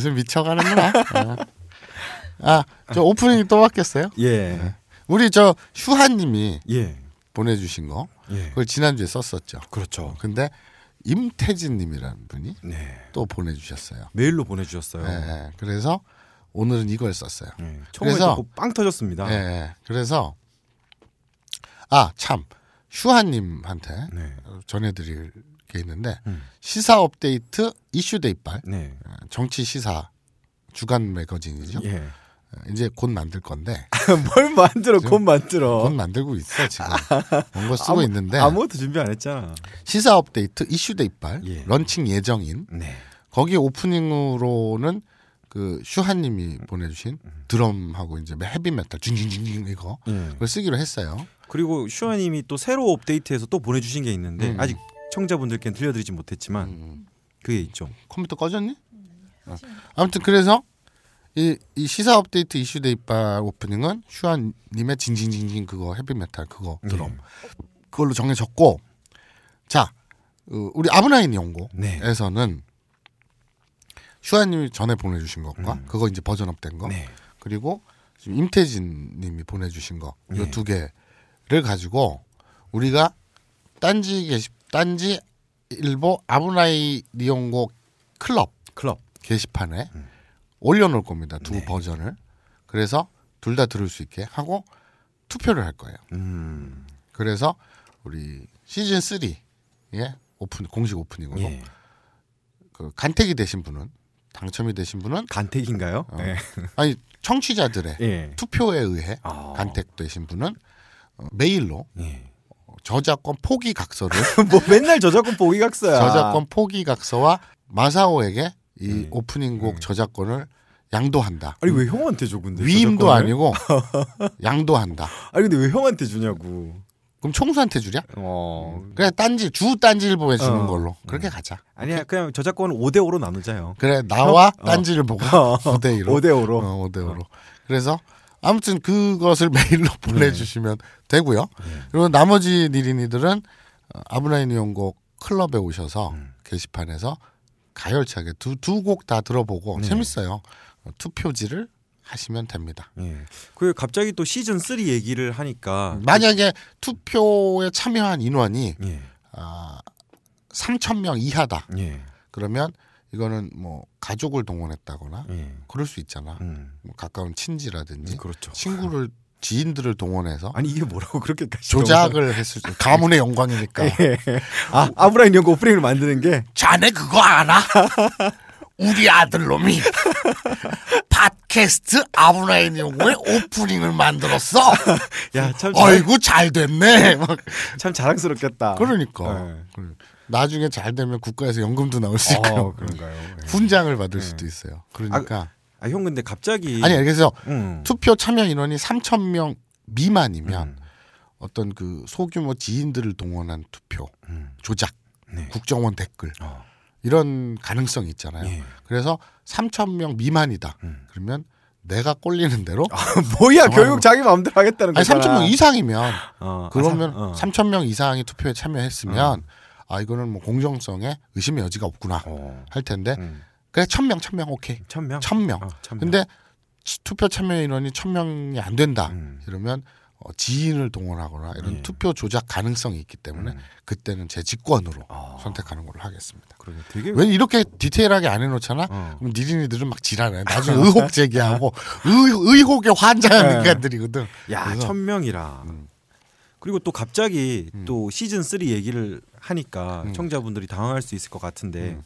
슬슬 미쳐가는구나. 어. 아, 저 오프닝이 또 바뀌었어요? 예. 우리 저 슈하님이 예. 보내주신 거 예. 그걸 지난주에 썼었죠. 그렇죠. 근데 임태진님이라는 분이 네. 또 보내주셨어요. 메일로 보내주셨어요. 네, 그래서 오늘은 이걸 썼어요. 예. 처음에 그래서- 빵 터졌습니다. 네, 그래서 아참 슈하님한테 네. 전해드릴 게 있는데 음. 시사 업데이트 이슈 데이빨 네. 정치 시사 주간 매거진이죠. 예. 이제 곧 만들 건데 뭘 만들어? 곧 만들어. 곧 만들고 있어 지금 원고 쓰고 아무- 있는데 아무것도 준비 안 했잖아. 시사 업데이트 이슈 데이빨 예. 런칭 예정인 네. 거기 오프닝으로는 그 슈아님이 보내주신 드럼하고 이제 헤비 메탈 징징징징 이거 예. 그걸 쓰기로 했어요. 그리고 슈아님이 또 새로 업데이트해서 또 보내주신 게 있는데 음. 아직 청자분들께는 들려드리지 못했지만 음. 그게 있죠. 컴퓨터 꺼졌니? 어. 아무튼 그래서 이, 이 시사 업데이트 이슈 데이빨 오프닝은 슈아님의 징징징징 그거 헤비메탈 그거 드럼 그걸로 정해졌고 자 어, 우리 아부나이 니홍고에서는 슈아님이 전에 보내주신 것과 음. 그거 이제 버전업된 거 네. 그리고 지금 임태진님이 보내주신 거 이 네. 두 개를 가지고 우리가 딴지 게시 딴지 일보 아브나이 리용고 클럽 클럽. 게시판에 올려놓을 겁니다 두 음. 네. 버전을 그래서 둘 다 들을 수 있게 하고 투표를 할 거예요. 음. 그래서 우리 시즌 3의 오픈 공식 오프닝으로 예. 그 간택이 되신 분은 당첨이 되신 분은 간택인가요? 어. 네. 아니 청취자들의 예. 투표에 의해 아. 간택되신 분은 어, 메일로 예. 저작권 포기 각서를 뭐 맨날 저작권 보기 각서야. 저작권 포기 각서와 마사오에게 이 네. 오프닝곡 네. 저작권을 양도한다. 아니 왜 형한테 줘 근데? 위임도 저작권을? 아니고 양도한다. 아니 근데 왜 형한테 주냐고. 그럼 총수한테 주랴? 어. 그래 딴지 주 딴지일보에 주는 어. 걸로 그렇게 가자. 아니야 그냥 저작권은 5대 5로 나누자요. 그래 나와 어. 딴지일보가 어. 5대 1로 5대 5로. 어, 5대 5로. 그래서 아무튼 그것을 메일로 보내주시면 되고요. 네. 그리고 나머지 니린이들은 어, 아브라인 연곡 클럽에 오셔서 음. 게시판에서 가열차게 두 두 곡 다 들어보고 네. 재밌어요. 어, 투표지를 하시면 됩니다. 예. 그 갑자기 또 시즌 3 얘기를 하니까 만약에 투표에 참여한 인원이 예. 아, 3천 명 이하다. 예. 그러면 이거는 뭐 가족을 동원했다거나 예. 그럴 수 있잖아. 음. 뭐 가까운 친지라든지 그렇죠. 친구를 지인들을 동원해서 아니 이게 뭐라고 그렇게까지 조작을 했을 때 가문의 영광이니까 예. 아 아브라인 연구 오프닝을 만드는 게 자네 그거 아나? 우리 아들놈이 팟캐스트 아브라인 연구의 오프닝을 만들었어. 야참 어이구 잘 됐네. 막참 자랑스럽겠다. 그러니까 예. 그래. 나중에 잘 되면 국가에서 연금도 나올 수 있고 어, 그런가요? 예. 훈장을 받을 수도 있어요. 그러니까 아 형 근데 갑자기 아니 그래서 음. 투표 참여 인원이 3천 명 미만이면 음. 어떤 그 소규모 지인들을 동원한 투표, 음. 조작, 네. 국정원 댓글 어. 이런 가능성이 있잖아요. 예. 그래서 3천 명 미만이다. 음. 그러면 내가 꼴리는 대로 뭐야 정말 교육 뭐- 자기 마음대로 하겠다는 거잖아. 3천 명 이상이면 어, 그러면 아, 사- 어. 3천 명 이상이 투표에 참여했으면 아 이거는 뭐 공정성에 의심의 여지가 없구나 어. 할 텐데 음. 그래 천명 천명 오케이 천 명. 천 명. 어, 천 명. 근데 치- 투표 참여 인원이 천 명이 안 된다. 음. 이러면 어, 지인을 동원하거나 이런 예. 투표 조작 가능성이 있기 때문에 음. 그때는 제 직권으로 아. 선택하는 걸로 하겠습니다. 그러게 되게 왜 이렇게 디테일하게 안 해놓잖아? 어. 그럼 니린이들은 막 지랄해. 나중에 의혹 제기하고 의, 환장하는 네. 인간들이거든. 야, 그래서- 천 명이라. 음. 그리고 또 갑자기 음. 또 시즌 3 얘기를 하니까 음. 청자분들이 당황할 수 있을 것 같은데 음.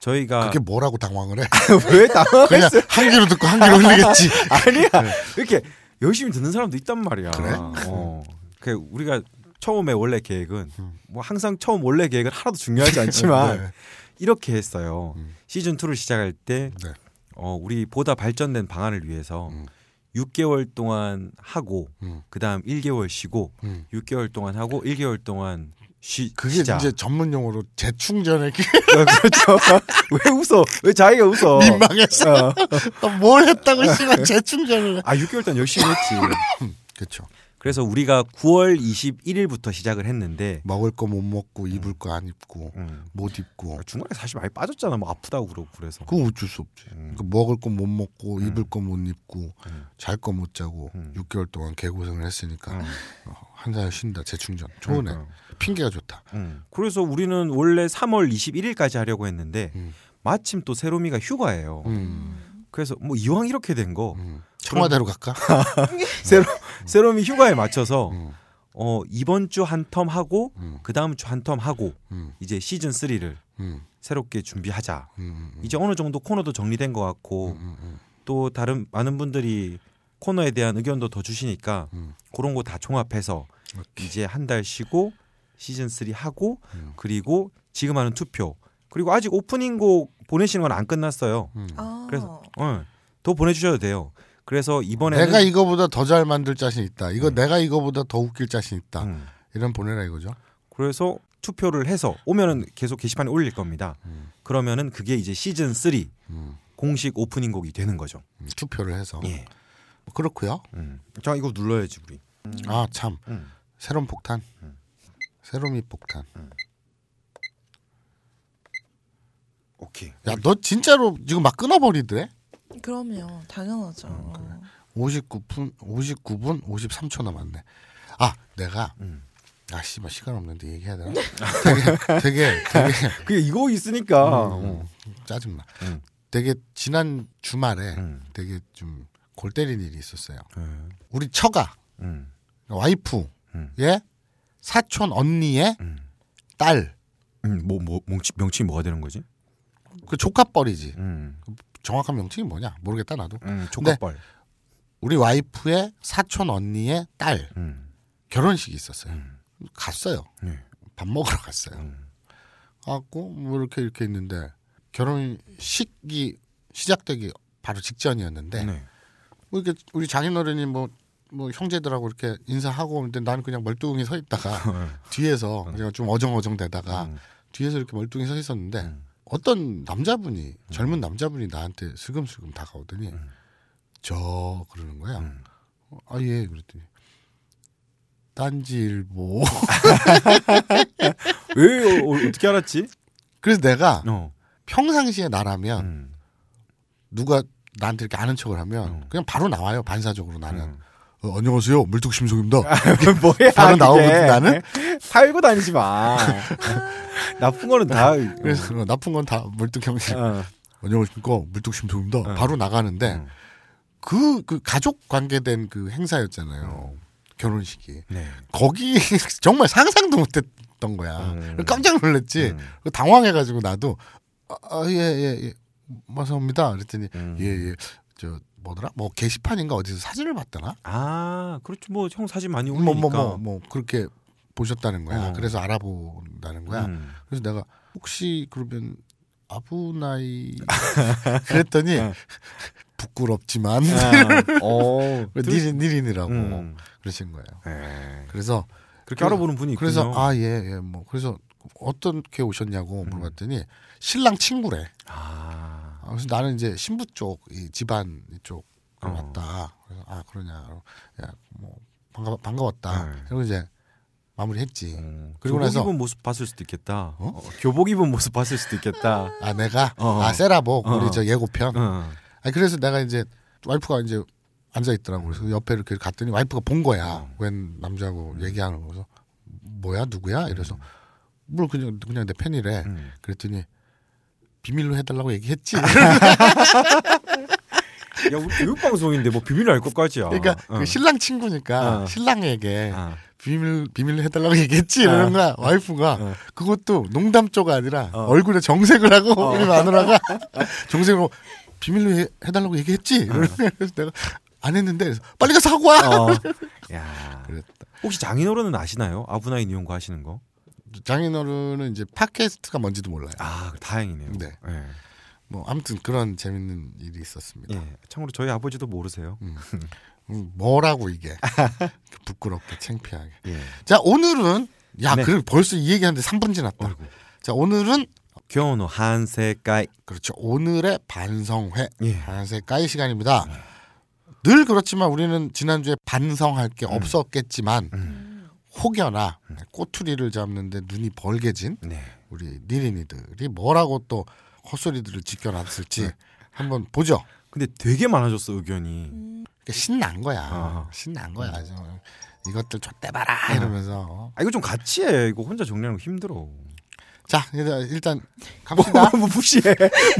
저희가 그게 뭐라고 당황을 해? 왜 그냥 당황했어요? 한 귀로 듣고 한 귀로 흘리겠지. 아니야. 이렇게 열심히 듣는 사람도 있단 말이야. 그래? 어. 그 우리가 처음에 원래 계획은 음. 뭐 항상 처음 원래 계획은 하나도 중요하지 않지만 네. 이렇게 했어요. 음. 시즌 2를 시작할 때 네. 어, 우리 보다 발전된 방안을 위해서 음. 6개월 동안 하고 음. 그다음 1개월 쉬고 음. 6개월 동안 하고 1개월 동안 쉬, 그게 쉬자. 이제 전문 용어로 재충전의 기- 어, 그렇죠. 왜 웃어? 왜 자기가 웃어? 민망해서 어. 뭘 했다고 씨발 재충전을 해. 아 6개월 동안 열심히 했지. 그렇죠. 그래서 우리가 9월 21일부터 시작을 했는데 먹을 거 못 먹고 입을 거 안 입고 음, 못 입고 중간에 사실 많이 빠졌잖아. 뭐 아프다고 그러고 그래서. 그거 어쩔 수 없지. 음. 그 먹을 거 못 먹고 음. 입을 거 못 입고 음. 잘거 못 자고 음. 6개월 동안 개고생을 했으니까 음. 어, 한달 쉰다 재충전 좋으네 그러니까요. 핑계가 좋다. 음. 그래서 우리는 원래 3월 21일까지 하려고 했는데 음. 마침 또 세롬이가 휴가예요. 음. 그래서 뭐 이왕 이렇게 된거 음. 청와대로 갈까? 세롬 세롬이 휴가에 맞춰서 음. 어 이번 주 한 텀 하고 음. 그 다음 주 한 텀 하고 음. 이제 시즌 3를 음. 새롭게 준비하자. 음. 음. 이제 어느 정도 코너도 정리된 것 같고. 또 다른 많은 분들이 코너에 대한 의견도 더 주시니까 음. 그런 거 다 종합해서 오케이. 이제 한 달 쉬고 시즌 3 하고 음. 그리고 지금 하는 투표 그리고 아직 오프닝 곡 보내시는 건 안 끝났어요. 음. 아. 그래서 어, 더 보내주셔도 돼요. 그래서 이번에는 내가 이거보다 더 잘 만들 자신 있다. 이거 음. 내가 이거보다 더 웃길 자신 있다. 음, 이런 보내라 이거죠. 그래서 투표를 해서 오면은 계속 게시판에 올릴 겁니다. 음. 그러면은 그게 이제 시즌 3 음. 공식 오프닝 곡이 되는 거죠. 음. 투표를 해서 예. 그렇고요. 음. 자 이거 눌러야지 우리. 아참 음. 새롬 폭탄, 음. 새롬이 폭탄. 오케이. 야 너 진짜로 지금 막 끊어버리더래? 그럼요. 당연하죠. 음, 59분 59분 53초 남았네. 아 내가 음. 아 씨발 시간 없는데 얘기해야 되나? 되게 되게 되게 그게 이거 있으니까. 음, 어. 짜증나. 음. 되게 지난 주말에 음. 되게 좀 골 때린 일이 있었어요. 음. 우리 처가 음. 와이프의 음. 사촌 언니의 음. 딸. 음. 뭐, 뭐 명칭, 명칭이 뭐가 되는 거지? 그 조카뻘이지. 음. 정확한 명칭이 뭐냐 모르겠다 나도. 음. 조카뻘. 우리 와이프의 사촌 언니의 딸 음. 결혼식이 있었어요. 음. 갔어요. 네. 밥 먹으러 갔어요. 음. 갖고 뭐 이렇게 이렇게 있는데 결혼식이 시작되기 바로 직전이었는데 네. 뭐 이렇게 우리 장인어른이 뭐, 뭐 형제들하고 이렇게 인사하고 오는데 나는 그냥 멀뚱히 서 있다가 뒤에서 그냥 좀 어정어정 대다가 음. 뒤에서 이렇게 멀뚱히 서 있었는데 음. 어떤 남자분이 젊은 남자분이 나한테 슬금슬금 다가오더니 음. 저 그러는 거야. 음. 아 예 그랬더니 딴지일보 왜 어, 어떻게 알았지? 그래서 내가 어. 평상시에 나라면 음. 누가 나한테 이렇게 아는 척을 하면 음. 그냥 바로 나와요 반사적으로 나는 음. 어, 안녕하세요 물뚝심송입니다 뭐야? 바로. 나오거든, 나는? 살고 다니지 마. 나쁜 거는 다. 그래서 어, 나쁜 건 다 물뚝형식 어. 안녕하십니까 물뚝심송입니다 어. 바로 나가는데 음. 그, 그 가족 관계된 그 행사였잖아요 결혼식이 네. 거기 정말 상상도 못했던 거야 음. 깜짝 놀랐지 음. 당황해가지고 나도 아 예 예 예, 예. 마사옵니다 그랬더니 음. 예예 저 뭐더라 뭐 게시판인가 어디서 사진을 봤더나 아, 그렇죠. 뭐 형 사진 많이 뭐 올리니까. 뭐뭐 뭐 그렇게 보셨다는 거야 어. 그래서 알아본다는 거야 음. 그래서 내가 혹시 그러면 아부나이 그랬더니 어. 부끄럽지만 아, 어. 니린 니린이라고 음. 그러신 거예요 네. 그래서 그렇게 알아보는 분이 있군요. 그래서 아 예예뭐 그래서 어떻게 오셨냐고 음. 물어봤더니 신랑 친구래 아. 아, 그래서 나는 이제 신부 쪽 이 집안 이쪽 어. 왔다. 그래서 아 그러냐. 야뭐 반가 반가웠다. 네. 그리고 이제 마무리했지. 어, 그리고 교복 나서- 입은 모습 봤을 수도 있겠다. 어? 어, 교복 입은 모습 봤을 수도 있겠다. 아 내가 어. 아 세라복 어. 우리 저 예고편. 어. 아 그래서 내가 이제 와이프가 이제 앉아 있더라고. 그래서 옆에 이렇게 갔더니 와이프가 본 거야. 어. 웬 남자하고 얘기하는 거. 그래서 뭐야 누구야? 이래서 뭘 그냥 그냥 내 팬이래. 음. 그랬더니 비밀로 해달라고 얘기했지. 야, 우리 교육 방송인데 뭐 비밀 알 것까지야. 그러니까 어. 그 신랑 친구니까 어. 신랑에게 아. 비밀 비밀로 해달라고 얘기했지 이러는 거야 와이프가 어. 그것도 농담조가 아니라 어. 얼굴에 정색을 하고 어. 우리 마누라가 정색으로 비밀로 해, 해달라고 얘기했지 이러는 거야 그래서 내가 안 했는데 빨리 가서 하고 와 어. 야. 그랬다. 혹시 장인어른은 아시나요? 아브나인 이용고 하시는 거? 장인어른은 이제 팟캐스트가 뭔지도 몰라요 아, 다행이네요. 네. 예. 뭐 아무튼 그런 재밌는 일이 있었습니다 예. 참고로 저희 아버지도 모르세요. 음, 뭐라고 이게 부끄럽게 창피하게 예. 자 오늘은 야, 네. 그래 벌써 이 얘기하는데 3분 지났다. 어이구. 자, 오늘은 교노 한세까이. 그렇죠. 오늘의 반성회 예. 반세까이 시간입니다. 늘 그렇지만 우리는 지난주에 반성할 게 없었겠지만 음. 혹여나 꼬투리를 잡는데 눈이 벌게진 네. 우리 니린이들이 뭐라고 또 헛소리들을 지켜놨을지 네. 한번 보죠. 근데 되게 많아졌어 의견이. 그러니까 신난 거야. 아. 신난 거야. 좀. 이것들 좆대 봐라 이러면서. 어. 아 이거 좀 같이 해. 이거 혼자 정리하는 거 힘들어. 자 일단, 갑시다. 뭐 무시해.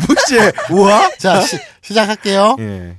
무시해. 우와. 자 시, 시작할게요. 예.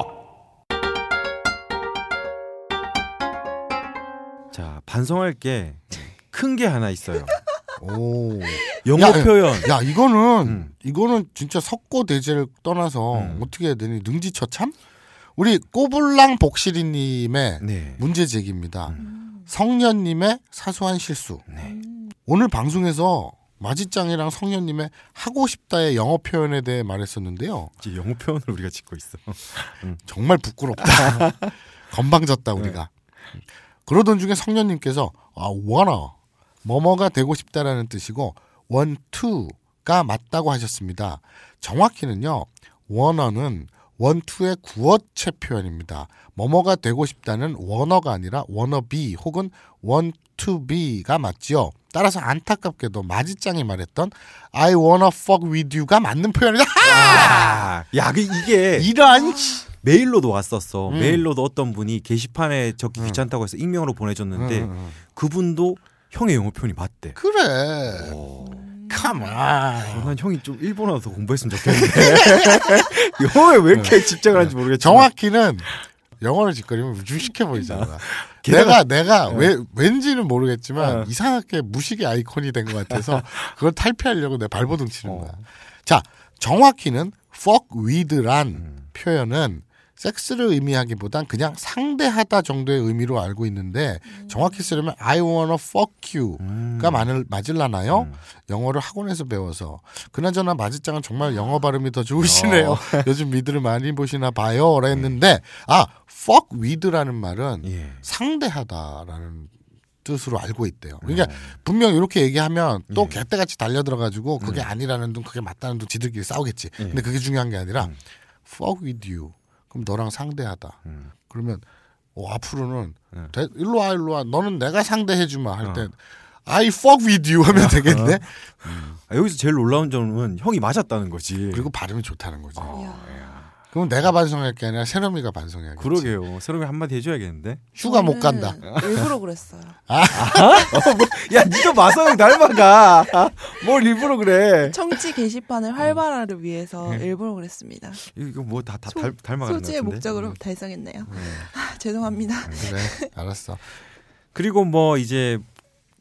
자 반성할 게 큰 게 하나 있어요. 오. 영어 야, 표현. 야 이거는 음. 이거는 진짜 석고 대제를 떠나서 음. 어떻게 해야 되니 능지처참? 우리 꼬불랑 복실이님의 네. 문제 제기입니다. 성년님의 사소한 실수. 네. 오늘 방송에서 마지짱이랑 성년님의 하고 싶다의 영어 표현에 대해 말했었는데요. 이제 영어 표현을 우리가 짓고 있어. 정말 부끄럽다. 건방졌다 우리가. 그러던 중에 성년님께서 아 wanna 뭐뭐가 되고 싶다라는 뜻이고 to가 맞다고 하셨습니다. 정확히는요 want to의 구어체 표현입니다. 뭐뭐가 되고 싶다는 wanna가 아니라 be 혹은 be가 맞지요. 따라서 안타깝게도 마지짱이 말했던 I wanna fuck with you가 맞는 표현이다. 아, 야, 그 이게 이런 메일로도 왔었어. 음. 메일로도 어떤 분이 게시판에 적기 귀찮다고 해서 익명으로 보내줬는데 음, 음, 음. 그분도 형의 영어 표현이 맞대. 그래. Come on. 어, 난 형이 좀 일본어도 더 공부했으면 좋겠는데 영어에 왜 이렇게 집착을 하는지 모르겠지만 정확히는 영어를 짓거리면 무식해 보이잖아. 내가 게다가- 내가 왜 왠지는 모르겠지만 어. 이상하게 무식의 아이콘이 된 것 같아서 그걸 탈피하려고 내 발버둥 치는 어. 거야. 자, 정확히는 fuck with란 음. 표현은 섹스를 의미하기보단 그냥 상대하다 정도의 의미로 알고 있는데 정확히 쓰려면 I wanna fuck you가 음. 맞을, 맞을라나요? 음. 영어를 학원에서 배워서 그나저나 마지짱은 정말 영어 발음이 더 좋으시네요. 어. 요즘 미드를 많이 보시나 봐요. 라 했는데 아 fuck with라는 말은 예. 상대하다라는 뜻으로 알고 있대요. 그러니까 분명 이렇게 얘기하면 또 예. 개떼같이 달려들어가지고 그게 아니라는 둥 그게 맞다는 둥 지들끼리 싸우겠지. 예. 근데 그게 중요한 게 아니라 음. fuck with you. 그럼 너랑 상대하다. 음. 그러면 어, 앞으로는 음. 대- 일로 와 일로 와 너는 내가 상대해 주마 할때 어. I fuck with you 하면 되겠네. 아, 여기서 제일 놀라운 점은 형이 맞았다는 거지. 그리고 발음이 좋다는 거죠. 어. 그럼 내가 반성할 게 아니라 세롬이가 반성해야겠지. 그러게요. 새롬이 한마디 해줘야겠는데. 휴가 못 간다. 일부러 그랬어요. 야, 니도 마성형 닮아가. 뭘 일부러 그래. 청취 게시판의 활발화를 위해서 네. 일부러 그랬습니다. 이거 뭐 다 닮아가는 것 소지의. 목적으로 음. 달성했네요. 네. 아, 죄송합니다. 그래, 알았어. 그리고 뭐 이제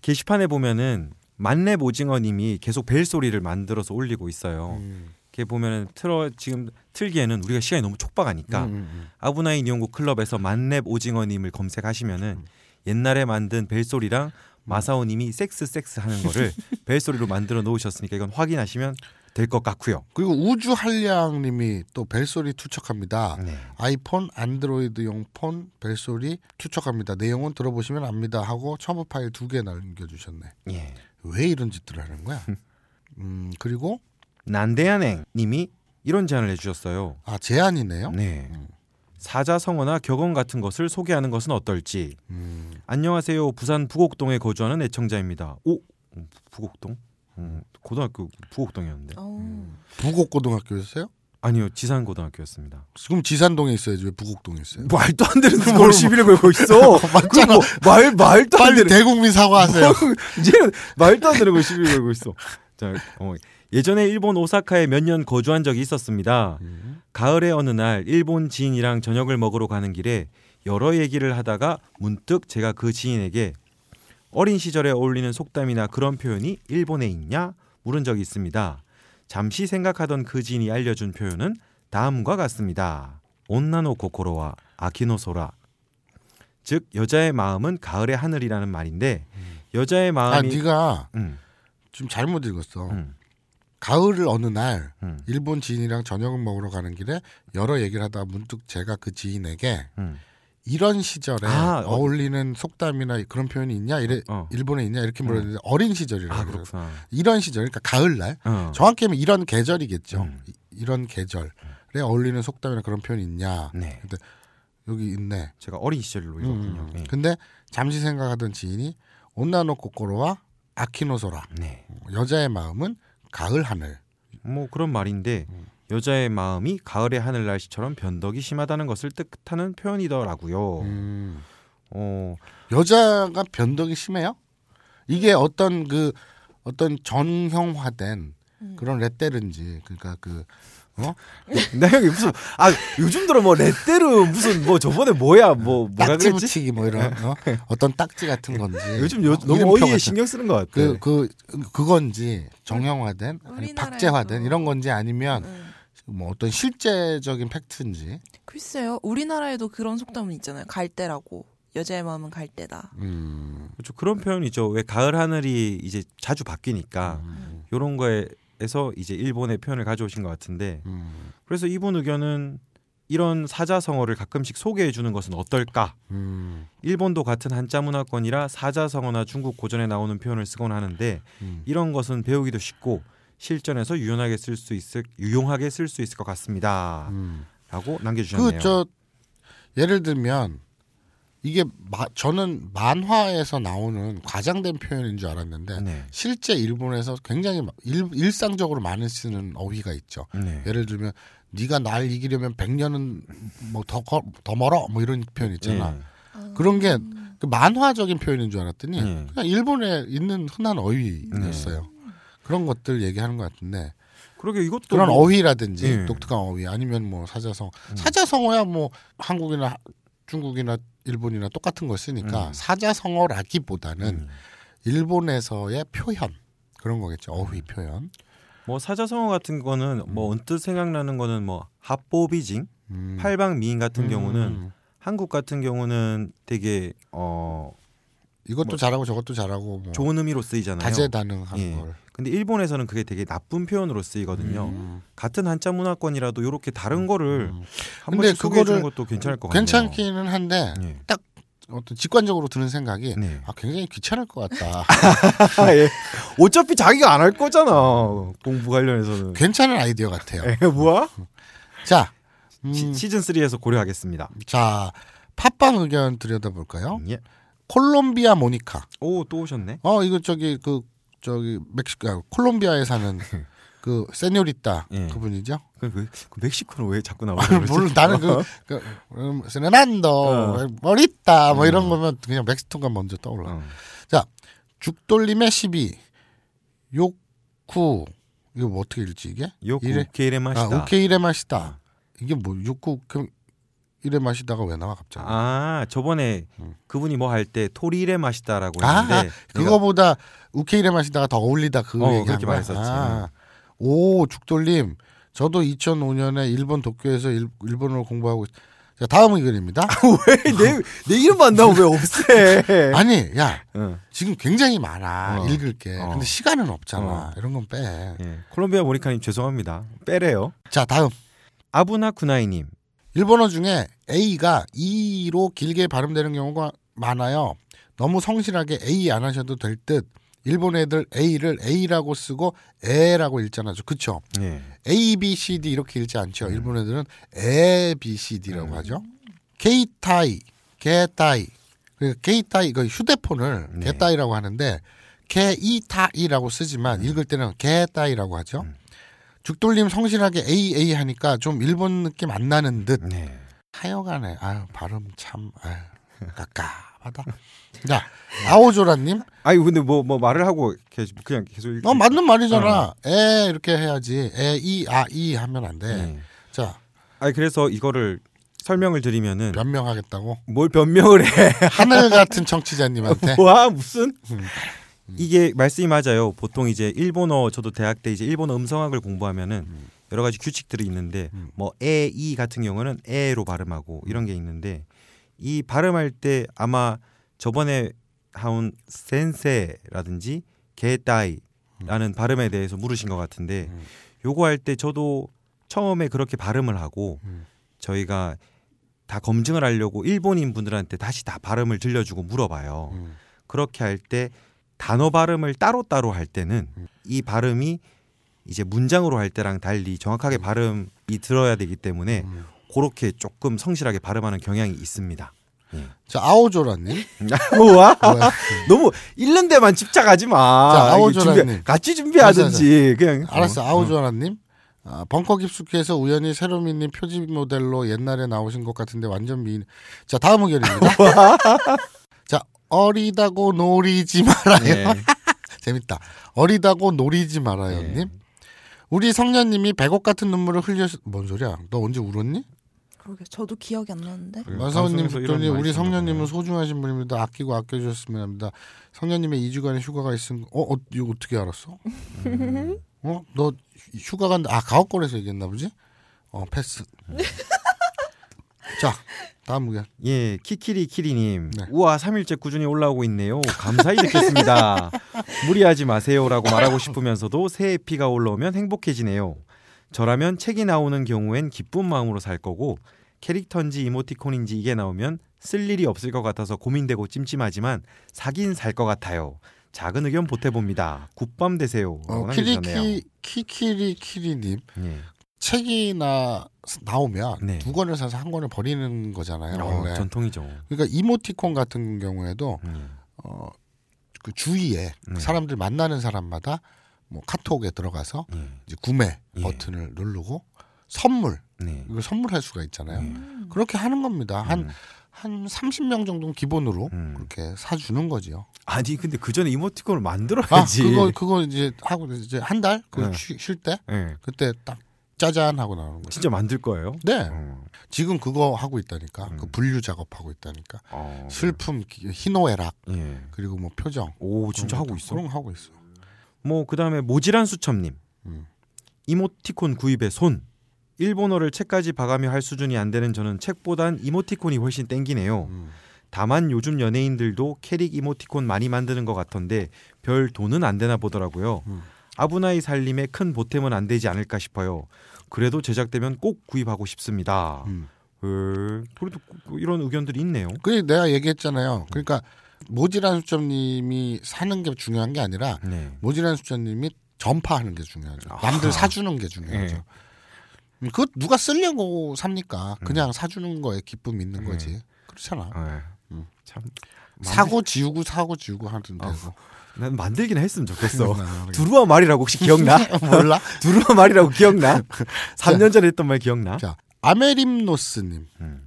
게시판에 보면은 만렙 오징어님이 계속 벨 소리를 만들어서 올리고 있어요. 음, 이렇게 보면은 틀어 지금 틀기에는 우리가 시간이 너무 촉박하니까 음, 음, 아브나인 이용고 클럽에서 만렙 오징어님을 검색하시면은 옛날에 만든 벨 소리랑 마사오님이 섹스 섹스 하는 거를 벨 소리로 만들어 놓으셨으니까 이건 확인하시면 될 것 같고요. 그리고 우주 한량님이 또 벨소리 투척합니다. 네. 아이폰, 안드로이드용 폰 벨소리 투척합니다. 내용은 들어보시면 압니다. 하고 첨부 파일 두 개 남겨주셨네. 예. 왜 이런 짓들을 하는 거야? 음 그리고 난데야냉님이 이런 제안을 해주셨어요. 아 제안이네요. 네. 사자성어나 격언 같은 것을 소개하는 것은 어떨지. 음, 안녕하세요. 부산 부곡동에 거주하는 애청자입니다. 오, 음, 부곡동? 음, 고등학교 부곡동이었는데. 어. 부곡고등학교였어요? 아니요, 지산 고등학교였습니다. 지금 지산동에 있어야지 왜 부곡동에 있어요? 말도 안 되는 그걸 시비를 걸고 있어. 맞잖아. 뭐, 말 말도 안 빨리 되는. 대국민 사과하세요. 이제는 말도 안 되는 걸 시비를 걸고 있어. 자, 어, 예전에 일본 오사카에 몇 년 거주한 적이 있었습니다. 음. 가을의 어느 날 일본 지인이랑 저녁을 먹으러 가는 길에 여러 얘기를 하다가 문득 제가 그 지인에게 어린 시절에 어울리는 속담이나 그런 표현이 일본에 있냐 물은 적이 있습니다. 잠시 생각하던 그 지인이 알려준 표현은 다음과 같습니다. 온나노 코코로와 아키노소라. 즉 여자의 마음은 가을의 하늘이라는 말인데 여자의 아 마음이 네가 음, 좀 잘못 읽었어. 음, 가을을 어느 날 음, 일본 지인이랑 저녁을 먹으러 가는 길에 여러 얘기를 하다가 문득 제가 그 지인에게 음. 이런 시절에 아, 어. 어울리는 속담이나 그런 표현이 있냐 이래 어. 일본에 있냐 이렇게 물었는데 어 린 시절이라고 아. 그렇구나. 이런 시절 그러니까 가을날 어. 정확히 하면 이런 계절이겠죠. 음. 이- 이런 계절에 어울리는 속담이나 그런 표현이 있냐. 네. 근데 여기 있네. 제가 어린 시절로 읽었군요. 음. 네. 근데 잠시 생각하던 지인이 온나노 코코로와 아키노소라. 네. 여자의 마음은 가을 하늘. 뭐 그런 말인데 음. 여자의 마음이 가을의 하늘 날씨처럼 변덕이 심하다는 것을 뜻하는 표현이더라고요. 음. 어, 여자가 변덕이 심해요? 이게 어떤 그 어떤 전형화된 음. 그런 레떼른지 그러니까 그 어? 나 형이 무슨 아 요즘 들어 뭐 레떼르 무슨 뭐 저번에 뭐야 뭐 딱지 그랬지? 붙이기 뭐 이런 어? 어떤 딱지 같은 건지 요즘 요, 어, 너무 어이에 같은- 신경 쓰는 것 같아. 그, 그, 그건지 정형화된 아니 박제화된 이런 건지 아니면 음. 뭐 어떤 실제적인 팩트인지 글쎄요. 우리나라에도 그런 속담은 있잖아요. 갈대라고. 여자의 마음은 갈대다. 음, 그렇죠. 그런 표현이죠. 왜 가을 하늘이 이제 자주 바뀌니까 음, 요런 거 에서 이제 일본의 표현을 가져오신 것 같은데 음, 그래서 이분 의견은 이런 사자성어를 가끔씩 소개해 주는 것은 어떨까? 음, 일본도 같은 한자 문화권이라 사자성어나 중국 고전에 나오는 표현을 쓰곤 하는데 음. 이런 것은 배우기도 쉽고 실전에서 유용하게 쓸 수 있을 유용하게 쓸 수 있을 것 같습니다. 음. 라고 남겨주셨네요. 그 저 예를 들면 이게 마, 저는 만화에서 나오는 과장된 표현인 줄 알았는데 네. 실제 일본에서 굉장히 마- 일, 일상적으로 많이 쓰는 어휘가 있죠. 네. 예를 들면 네가 날 이기려면 100년은 뭐더 더 멀어 뭐 이런 표현 있잖아. 네. 그런 게그 만화적인 표현인 줄 알았더니 네. 그냥 일본에 있는 흔한 어휘였어요. 그런 것들 얘기하는 것 같은데 그러게 이것도 그런 뭐- 어휘라든지 예. 독특한 어휘 아니면 뭐 사자성 음. 사자성어야 뭐 한국이나 중국이나 일본이나 똑같은 걸 쓰니까 음. 사자성어라기보다는 음. 일본에서의 표현 그런 거겠죠 어휘 표현. 뭐 사자성어 같은 거는 뭐 언뜻 생각나는 거는 뭐 합보비징, 음. 팔방미인 같은 음. 경우는 한국 같은 경우는 되게 어 이것도 뭐- 잘하고 저것도 잘하고 뭐 좋은 의미로 쓰이잖아요. 다재다능한 예. 걸. 근데 일본에서는 그게 되게 나쁜 표현으로 쓰이거든요. 음. 같은 한자 문화권이라도 이렇게 다른 거를 음. 한 번씩 소개해 주는 것도 괜찮을 것 같아요. 괜찮기는 한데 예. 어떤 직관적으로 드는 생각이 네. 아 굉장히 귀찮을 것 같다. 아, 예. 어차피 자기가 안 할 거잖아. 공부 관련해서는. 괜찮은 아이디어 같아요. 에, 뭐야? 자, 음, 시, 시즌 3에서 고려하겠습니다. 자 팟빵 의견 들여다볼까요? 예. 콜롬비아 모니카. 오, 또 오셨네. 어 이거 저기 그 저기 멕시코 아, 콜롬비아에 사는 그 세뇨리따 예. 그분이죠. 그, 그, 그 멕시코는 왜 자꾸 아, 나오는 거지? 물론 나는 그, 그 음, 세네난도 어. 머리따 뭐 이런 음. 거면 그냥 멕시코가 먼저 떠올라. 어. 죽돌림의 시비 욕쿠 이거 뭐 어떻게 읽지 이게? 요쿠 이래- 케이레 아 마시다. 오케이레 마시다. 이게 뭐 욕쿠 이레 마시다가 왜 나와 갑자기? 아, 저번에 음. 그분이 뭐 할 때 토리레 마시다라고 아, 했는데 내가- 그거보다 우케이레 마시다가 더 어울리다 그 어, 그렇게 거야. 말했었지. 아. 오 죽돌림 저도 2005년에 일본 도쿄에서 일, 일본어를 공부하고 있... 자 다음 의견입니다. 내, 내 이름 안 나오면 왜 없애? 아니 야 응. 지금 굉장히 많아 어. 읽을 게 어. 근데 시간은 없잖아 어. 이런 건 빼. 예. 콜롬비아 모니카님 죄송합니다. 빼래요. 자 다음 아부나 쿠나이님. 일본어 중에 A가 E로 길게 발음되는 경우가 많아요. 너무 성실하게 A 안 하셔도 될 듯. 일본 애들 A를 A라고 쓰고 에라고 읽잖아요. 그쵸? 예. A, B, C, D 이렇게 읽지 않죠. 음. 일본 애들은 에, B, C, D라고 하죠. 케이타이, 게타이. 그 케이타이 그 휴대폰을 네. 게타이라고 하는데 케이타이라고 쓰지만 읽을 때는 게타이라고 하죠. 음. 죽돌림 성실하게 A A 하니까 좀 일본 느낌 안 나는 듯. 네. 하여간에 아유 발음 참 아유 깝깝하다. 자 아오조라님, 아니 근데 뭐 뭐 말을 하고 계속 그냥 계속 읽- 어 맞는 말이잖아. 어. 에 이렇게 해야지. 에 이 아 이 하면 안 돼. 네. 자 아니 그래서 이거를 설명을 드리면은 변명하겠다고 뭘 변명을 해? 하늘 같은 청취자님한테 와 무슨 음. 이게 말씀이 맞아요. 보통 이제 일본어 저도 대학 때 이제 일본어 음성학을 공부하면은 여러 가지 규칙들이 있는데 음. 뭐 에, 이 같은 경우는 에로 발음하고 이런 게 있는데 이 발음할 때 아마 저번에 하온 센세라든지 게따이라는 발음에 대해서 물으신 것 같은데 음. 요거 할 때 저도 처음에 그렇게 발음을 하고 음. 저희가 다 검증을 하려고 일본인 분들한테 다시 다 발음을 들려주고 물어봐요. 음. 그렇게 할 때 단어 발음을 따로따로 할 때는 음. 이 발음이 이제 문장으로 할 때랑 달리 정확하게 발음이 들어야 되기 때문에 음. 그렇게 조금 성실하게 발음하는 경향이 있습니다. 자 아오조라님. 우와? 뭐야? 너무 읽는 데만 집착하지 마. 자, 아오조라님. 준비- 같이 준비하든지. 그냥. 알았어 어, 아오조라님. 아, 벙커 깊숙이에서 우연히 새로미님 표지 모델로 옛날에 나오신 것 같은데 완전 미인 자 다음 의견입니다. 자 어리다고 노리지 말아요. 네. 재밌다. 어리다고 노리지 말아요님. 네. 우리 성녀님이 백옥 같은 눈물을 흘렸 뭔 소리야? 너 언제 울었니? 그러게 저도 기억이 안 나는데. 마사오님 말이 우리 성녀님은. 소중하신 분입니다 아끼고 아껴주셨으면 합니다 성녀님의 2주간의 휴가가 있은 어, 어 이거 어떻게 알았어? 음. 어? 너 휴가 간다. 아, 가옥걸에서 얘기했나 보지? 어, 패스. 자, 다음 의견. 예, 키키리 키리님. 네. 우와, 3일째 꾸준히 올라오고 있네요. 감사히 듣겠습니다. 무리하지 마세요라고 말하고 싶으면서도 새해 피가 올라오면 행복해지네요. 저라면 책이 나오는 경우엔 기쁜 마음으로 살 거고 캐릭터인지 이모티콘인지 이게 나오면 쓸 일이 없을 것 같아서 고민되고 찜찜하지만 사긴 살 것 같아요. 작은 의견 보태봅니다. 굿밤 되세요. 어. 키리키, 키키리, 키리님. 예. 책이 나, 나오면 네. 두 권을 사서 한 권을 버리는 거잖아요. 어, 원래. 전통이죠. 그러니까 이모티콘 같은 경우에도, 음. 어, 그 주위에 네. 사람들 만나는 사람마다 뭐 카톡에 들어가서 예. 이제 구매 예. 버튼을 누르고 선물, 네. 이걸 선물할 수가 있잖아요. 음. 그렇게 하는 겁니다. 한, 음. 한 30명 정도는 기본으로 음. 그렇게 사주는 거지요. 아니 근데 그 전에 이모티콘을 아, 만들어야지. 그거 그거 이제 하고 이제 한 달그 네. 쉴때 예. 그때 딱 짜잔 하고 나오는 거죠. 진짜 만들 거예요? 네. 어. 지금 그거 하고 있다니까. 음. 그 분류 작업하고 있다니까. 어. 슬픔, 기- 희노애락 예. 그리고 뭐 표정. 오 진짜 하고 있어. 그런 거 하고 있어. 뭐 그다음에 모질한 수첩님. 음. 이모티콘 구입에 손. 일본어를 책까지 봐가며 할 수준이 안 되는 저는 책보단 이모티콘이 훨씬 땡기네요. 음. 다만 요즘 연예인들도 캐릭 이모티콘 많이 만드는 것 같던데 별 돈은 안 되나 보더라고요. 음. 아브나이 살림에 큰 보탬은 안 되지 않을까 싶어요. 그래도 제작되면 꼭 구입하고 싶습니다. 음. 에, 그래도 그- 이런 의견들이 있네요. 그 내가 얘기했잖아요. 그러니까 모질한 수첩님이 사는 게 중요한 게 아니라 네. 모질한 수첩님이 전파하는 게 중요하죠. 남들 사주는 게 중요하죠. 네. 그거 누가 쓰려고 삽니까? 음. 그냥 사주는 거에 기쁨 있는 네. 거지. 그렇잖아. 에, 음. 참 사고 지우고 사고 지우고 하면 되고. 난 만들긴 했으면 좋겠어. 나- 두루와 말이라고 혹시 기억나? 몰라? 두루와 말이라고 기억나? 3년 전에 했던 말 기억나? 자, 아메림노스님. 음.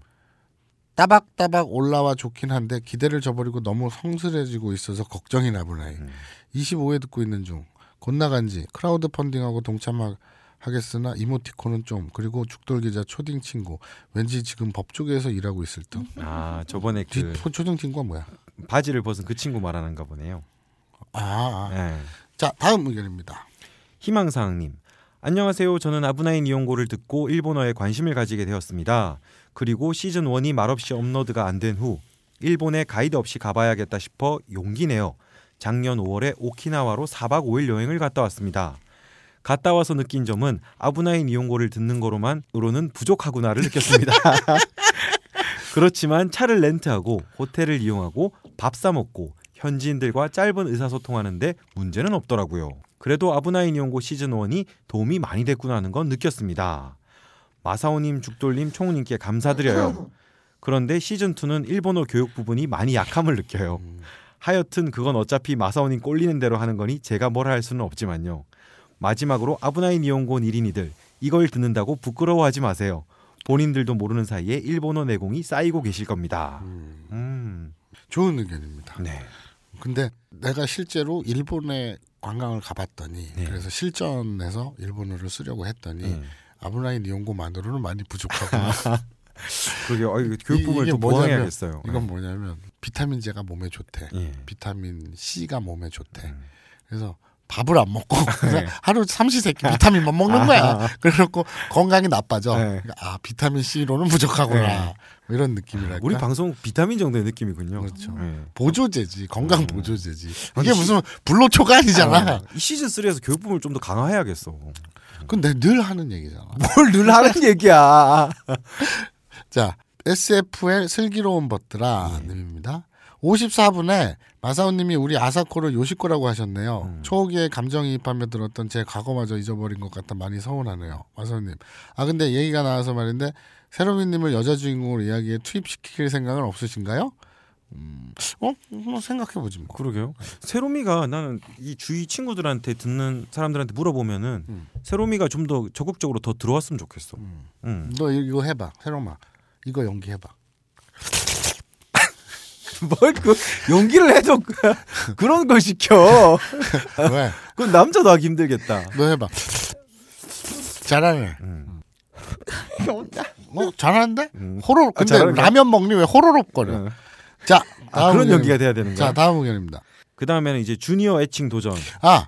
따박따박 올라와 좋긴 한데 기대를 저버리고 너무 성스레지고 있어서 걱정이 나보나이. 음. 25회 듣고 있는 중. 곧 나간지 크라우드 펀딩하고 동참하겠으나 이모티콘은 좀 그리고 죽돌 기자 초딩 친구 왠지 지금 법조계에서 일하고 있을 듯. 아 저번에 뒤그 초딩 친구가 뭐야? 바지를 벗은 그 친구 말하는가 보네요. 아, 아. 예. 자 다음 의견입니다. 희망사항님. 안녕하세요. 저는 아브나인 이용고를 듣고 일본어에 관심을 가지게 되었습니다. 그리고 시즌 1이 말없이 업로드가 안 된 후 일본에 가이드 없이 가봐야겠다 싶어 용기 내어 작년 5월에 오키나와로 4박 5일 여행을 갔다 왔습니다. 갔다 와서 느낀 점은 아브나인 이용고를 듣는 거로만으로는 부족하구나를 느꼈습니다. 그렇지만 차를 렌트하고 호텔을 이용하고 밥 사 먹고 현지인들과 짧은 의사소통하는데 문제는 없더라고요. 그래도 아브나인 이용고 시즌 1이 도움이 많이 됐구나 하는 건 느꼈습니다. 마사오님, 죽돌님, 총님께 감사드려요. 그런데 시즌 2는 일본어 교육 부분이 많이 약함을 느껴요. 하여튼 그건 어차피 마사오님 꼴리는 대로 하는 거니 제가 뭘할 수는 없지만요. 마지막으로 아브나인 이용고 니린이들 이걸 듣는다고 부끄러워하지 마세요. 본인들도 모르는 사이에 일본어 내공이 쌓이고 계실 겁니다. 음, 좋은 의견입니다. 네. 근데 내가 실제로 일본에 관광을 가봤더니 네. 그래서 실전에서 일본어를 쓰려고 했더니 네. 아브라인 이용고만으로는 많이 부족하구나. 그러게 어, 교육부를 이게 좀 뭐냐면 보강해야겠어요. 이건 뭐냐면 비타민제가 몸에 좋대. 예. 비타민 C가 몸에 좋대. 음. 그래서 밥을 안 먹고 네. 하루 삼시세끼 비타민만 먹는 거야. 그래갖고 건강이 나빠져. 네. 그러니까 아 비타민 C로는 부족하구나. 네. 뭐 이런 느낌이랄까. 우리 방송 비타민 정도의 느낌이군요. 그렇죠. 예. 보조제지 건강 음. 보조제지. 이게 시- 무슨 불로초가 아니잖아. 아, 이 시즌 3에서 교육부를 좀 더 강화해야겠어. 그건 내가 늘 하는 얘기잖아. 뭘 늘 하는 얘기야. 자, SFL 슬기로운 벗들아 예. 님입니다. 54분에 마사오님이 우리 아사코를 요시코라고 하셨네요. 음. 초기에 감정이입하며 들었던 제 과거마저 잊어버린 것 같아 많이 서운하네요. 마사오님. 아 근데 얘기가 나와서 말인데 세로미님을 여자 주인공으로 이야기에 투입시킬 생각은 없으신가요? 음, 어, 한번 생각해 보지 뭐. 그러게요. 세로미가 나는 이 주위 친구들한테 듣는 사람들한테 물어보면은 음. 세로미가 좀 더 적극적으로 더 들어왔으면 좋겠어. 음. 응. 너 이거 해봐, 세로마. 이거 연기해봐. 뭘그 연기를 해도 그- 그런 걸 시켜. 왜? 그건 남자도 하기 힘들겠다. 너 해봐. 잘하네. 음. 어, 잘하는데? 음. 호로. 아, 근데 거야? 라면 먹니 왜 호로록거려? 응. 자, 아, 다음 그런 의견. 연기가 돼야 되는 거야. 자, 다음 의견입니다. 그 다음에는 이제 주니어 애칭 도전. 아,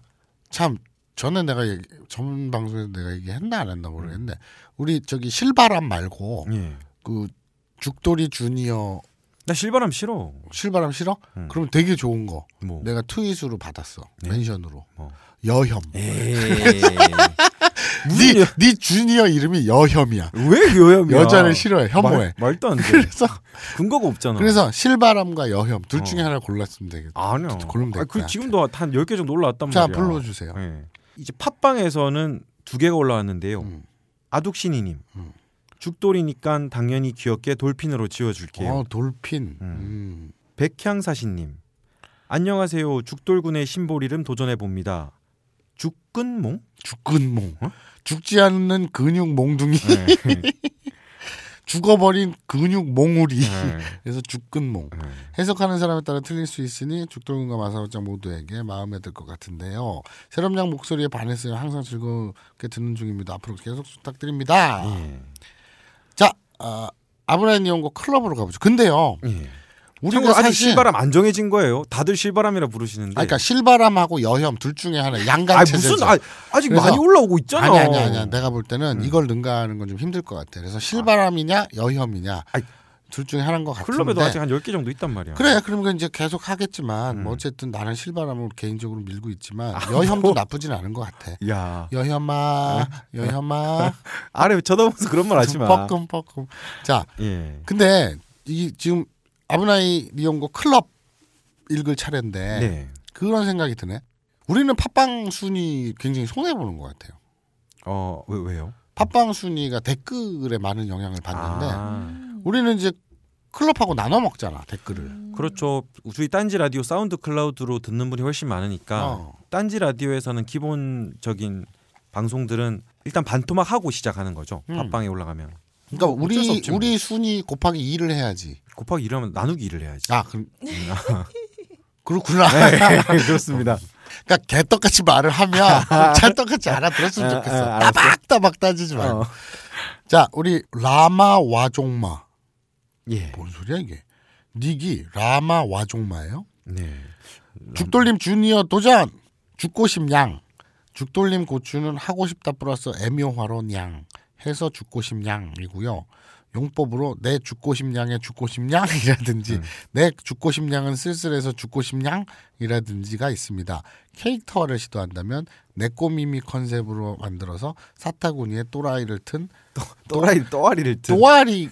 참 전에 내가 얘기, 전 방송에서 내가 얘기했나 안 했나 모르겠는데 우리 저기 실바람 말고 예. 그 죽돌이 주니어 나 실바람 싫어. 실바람 싫어? 음. 그럼 되게 좋은 거 뭐. 내가 트윗으로 받았어 네. 멘션으로 뭐. 여혐. 네, 네 주니어 이름이 여혐이야. 왜 여혐이야? 여자를 싫어해, 혐오해. 말, 말도 안 돼. 그래서 근거가 없잖아. 그래서 실바람과 여혐 둘 중에 어. 하나를 골랐으면 되겠다. 아니야. 고르면 될 아, 그 거야. 지금도 한 10개 정도 올라왔단 자, 말이야. 불러주세요. 예. 이제 팟빵에서는 두 개가 올라왔는데요. 음. 아둑신이님. 음. 죽돌이니까 당연히 귀엽게 돌핀으로 지어줄게요. 어, 돌핀. 음. 음. 백향사신님. 안녕하세요. 죽돌군의 심볼 이름 도전해 봅니다. 죽근몽? 죽근몽. 어? 죽지 않는 근육 몽둥이. 네. 죽어버린 근육 몽우리. 네. 그래서 죽근몽. 네. 해석하는 사람에 따라 틀릴 수 있으니 죽돌군과 마사오짱 모두에게 마음에 들 것 같은데요. 세롬양 목소리에 반했어요. 항상 즐겁게 듣는 중입니다. 앞으로 계속 부탁드립니다. 예. 자, 아, 아브라인 이온고 클럽으로 가보죠. 근데요. 예. 우리가 사실 실바람 안 정해진 거예요. 다들 실바람이라 부르시는데. 아, 그러니까 실바람하고 여혐 둘 중에 하나 양강 아, 체제죠. 무슨 아, 아직 그래서- 많이 올라오고 있잖아. 아니 아니 아니야. 내가 볼 때는 음. 이걸 능가하는 건 좀 힘들 것 같아. 그래서 실바람이냐 여혐이냐 아이, 둘 중에 하나인 것 같은데. 클럽에도 아직 한 10개 정도 있단 말이야. 그래 그러면 이제 계속 하겠지만 음. 뭐 어쨌든 나는 실바람을 개인적으로 밀고 있지만 아, 여혐도 뭐. 나쁘진 않은 것 같아. 야. 여혐아 여혐아 아래 쳐다보면서 그런 말 하지 마. 뻐끔 뻐끔. 자 예. 근데 이 지금 아부나이 니홍고 클럽 읽을 차례인데 네. 그런 생각이 드네. 우리는 팟빵 순위 굉장히 손해 보는 것 같아요. 어, 왜 왜요? 팟빵 순위가 댓글에 많은 영향을 받는데 아, 우리는 이제 클럽하고 나눠 먹잖아 댓글을. 그렇죠. 저희 딴지 라디오 사운드 클라우드로 듣는 분이 훨씬 많으니까 어. 딴지 라디오에서는 기본적인 방송들은 일단 반토막 하고 시작하는 거죠. 음. 팟빵에 올라가면 그러니까 우리 없지 뭐. 우리 순위 곱하기 2를 해야지. 곱하기 이러면 나누기 일을 해야지. 아 그럼 그렇구나. 네, 그렇습니다. 그러니까 개떡같이 말을 하면 찰떡같이 알아들었으면 아, 좋겠어. 아. 따박따박 따지지 말고. 어. 자 우리 라마 와종마 예. 뭔 소리야 이게? 닉이 라마 와종마예요? 네. 죽돌림 주니어 도전 죽고 싶냥 죽돌림 고추는 하고 싶다 플러스 애묘화로 냥 해서 죽고 싶냥이고요 용법으로 내 죽고 싶냥에 죽고 싶냥이라든지 음. 내 죽고 싶냥은 쓸쓸해서 죽고 싶냥이라든지가 있습니다 캐릭터를 시도한다면 내꼬미미 컨셉으로 만들어서 사타구니에 또라이를 튼 또라이 또아리를 든. 또아리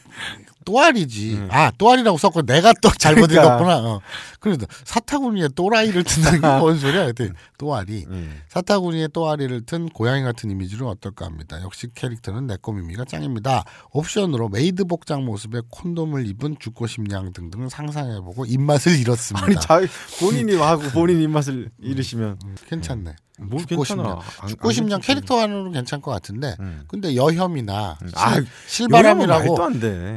또아리지. 음. 아 또아리라고 썼고 내가 또 잘못 그러니까. 읽었구나. 어. 그래서 사타구니에 또라이를 튼다는 게 뭔 소리야? 그때 또아리. 예. 사타구니에 또아리를 튼 고양이 같은 이미지로 어떨까 합니다. 역시 캐릭터는 내꼬미미가 짱입니다. 옵션으로 메이드 복장 모습에 콘돔을 입은 죽고 싶냥 등등을 상상해보고 입맛을 잃었습니다. 아니 자 본인이 하고 본인 입맛을 잃으시면 음, 괜찮네. 뭐 죽고 괜찮아. 싶냥. 안- 죽고 안 싶냥 괜찮지. 캐릭터 안으로 괜찮을 것 같은데 음. 근데 여혐이나 음. 실- 아, 실바람이라고.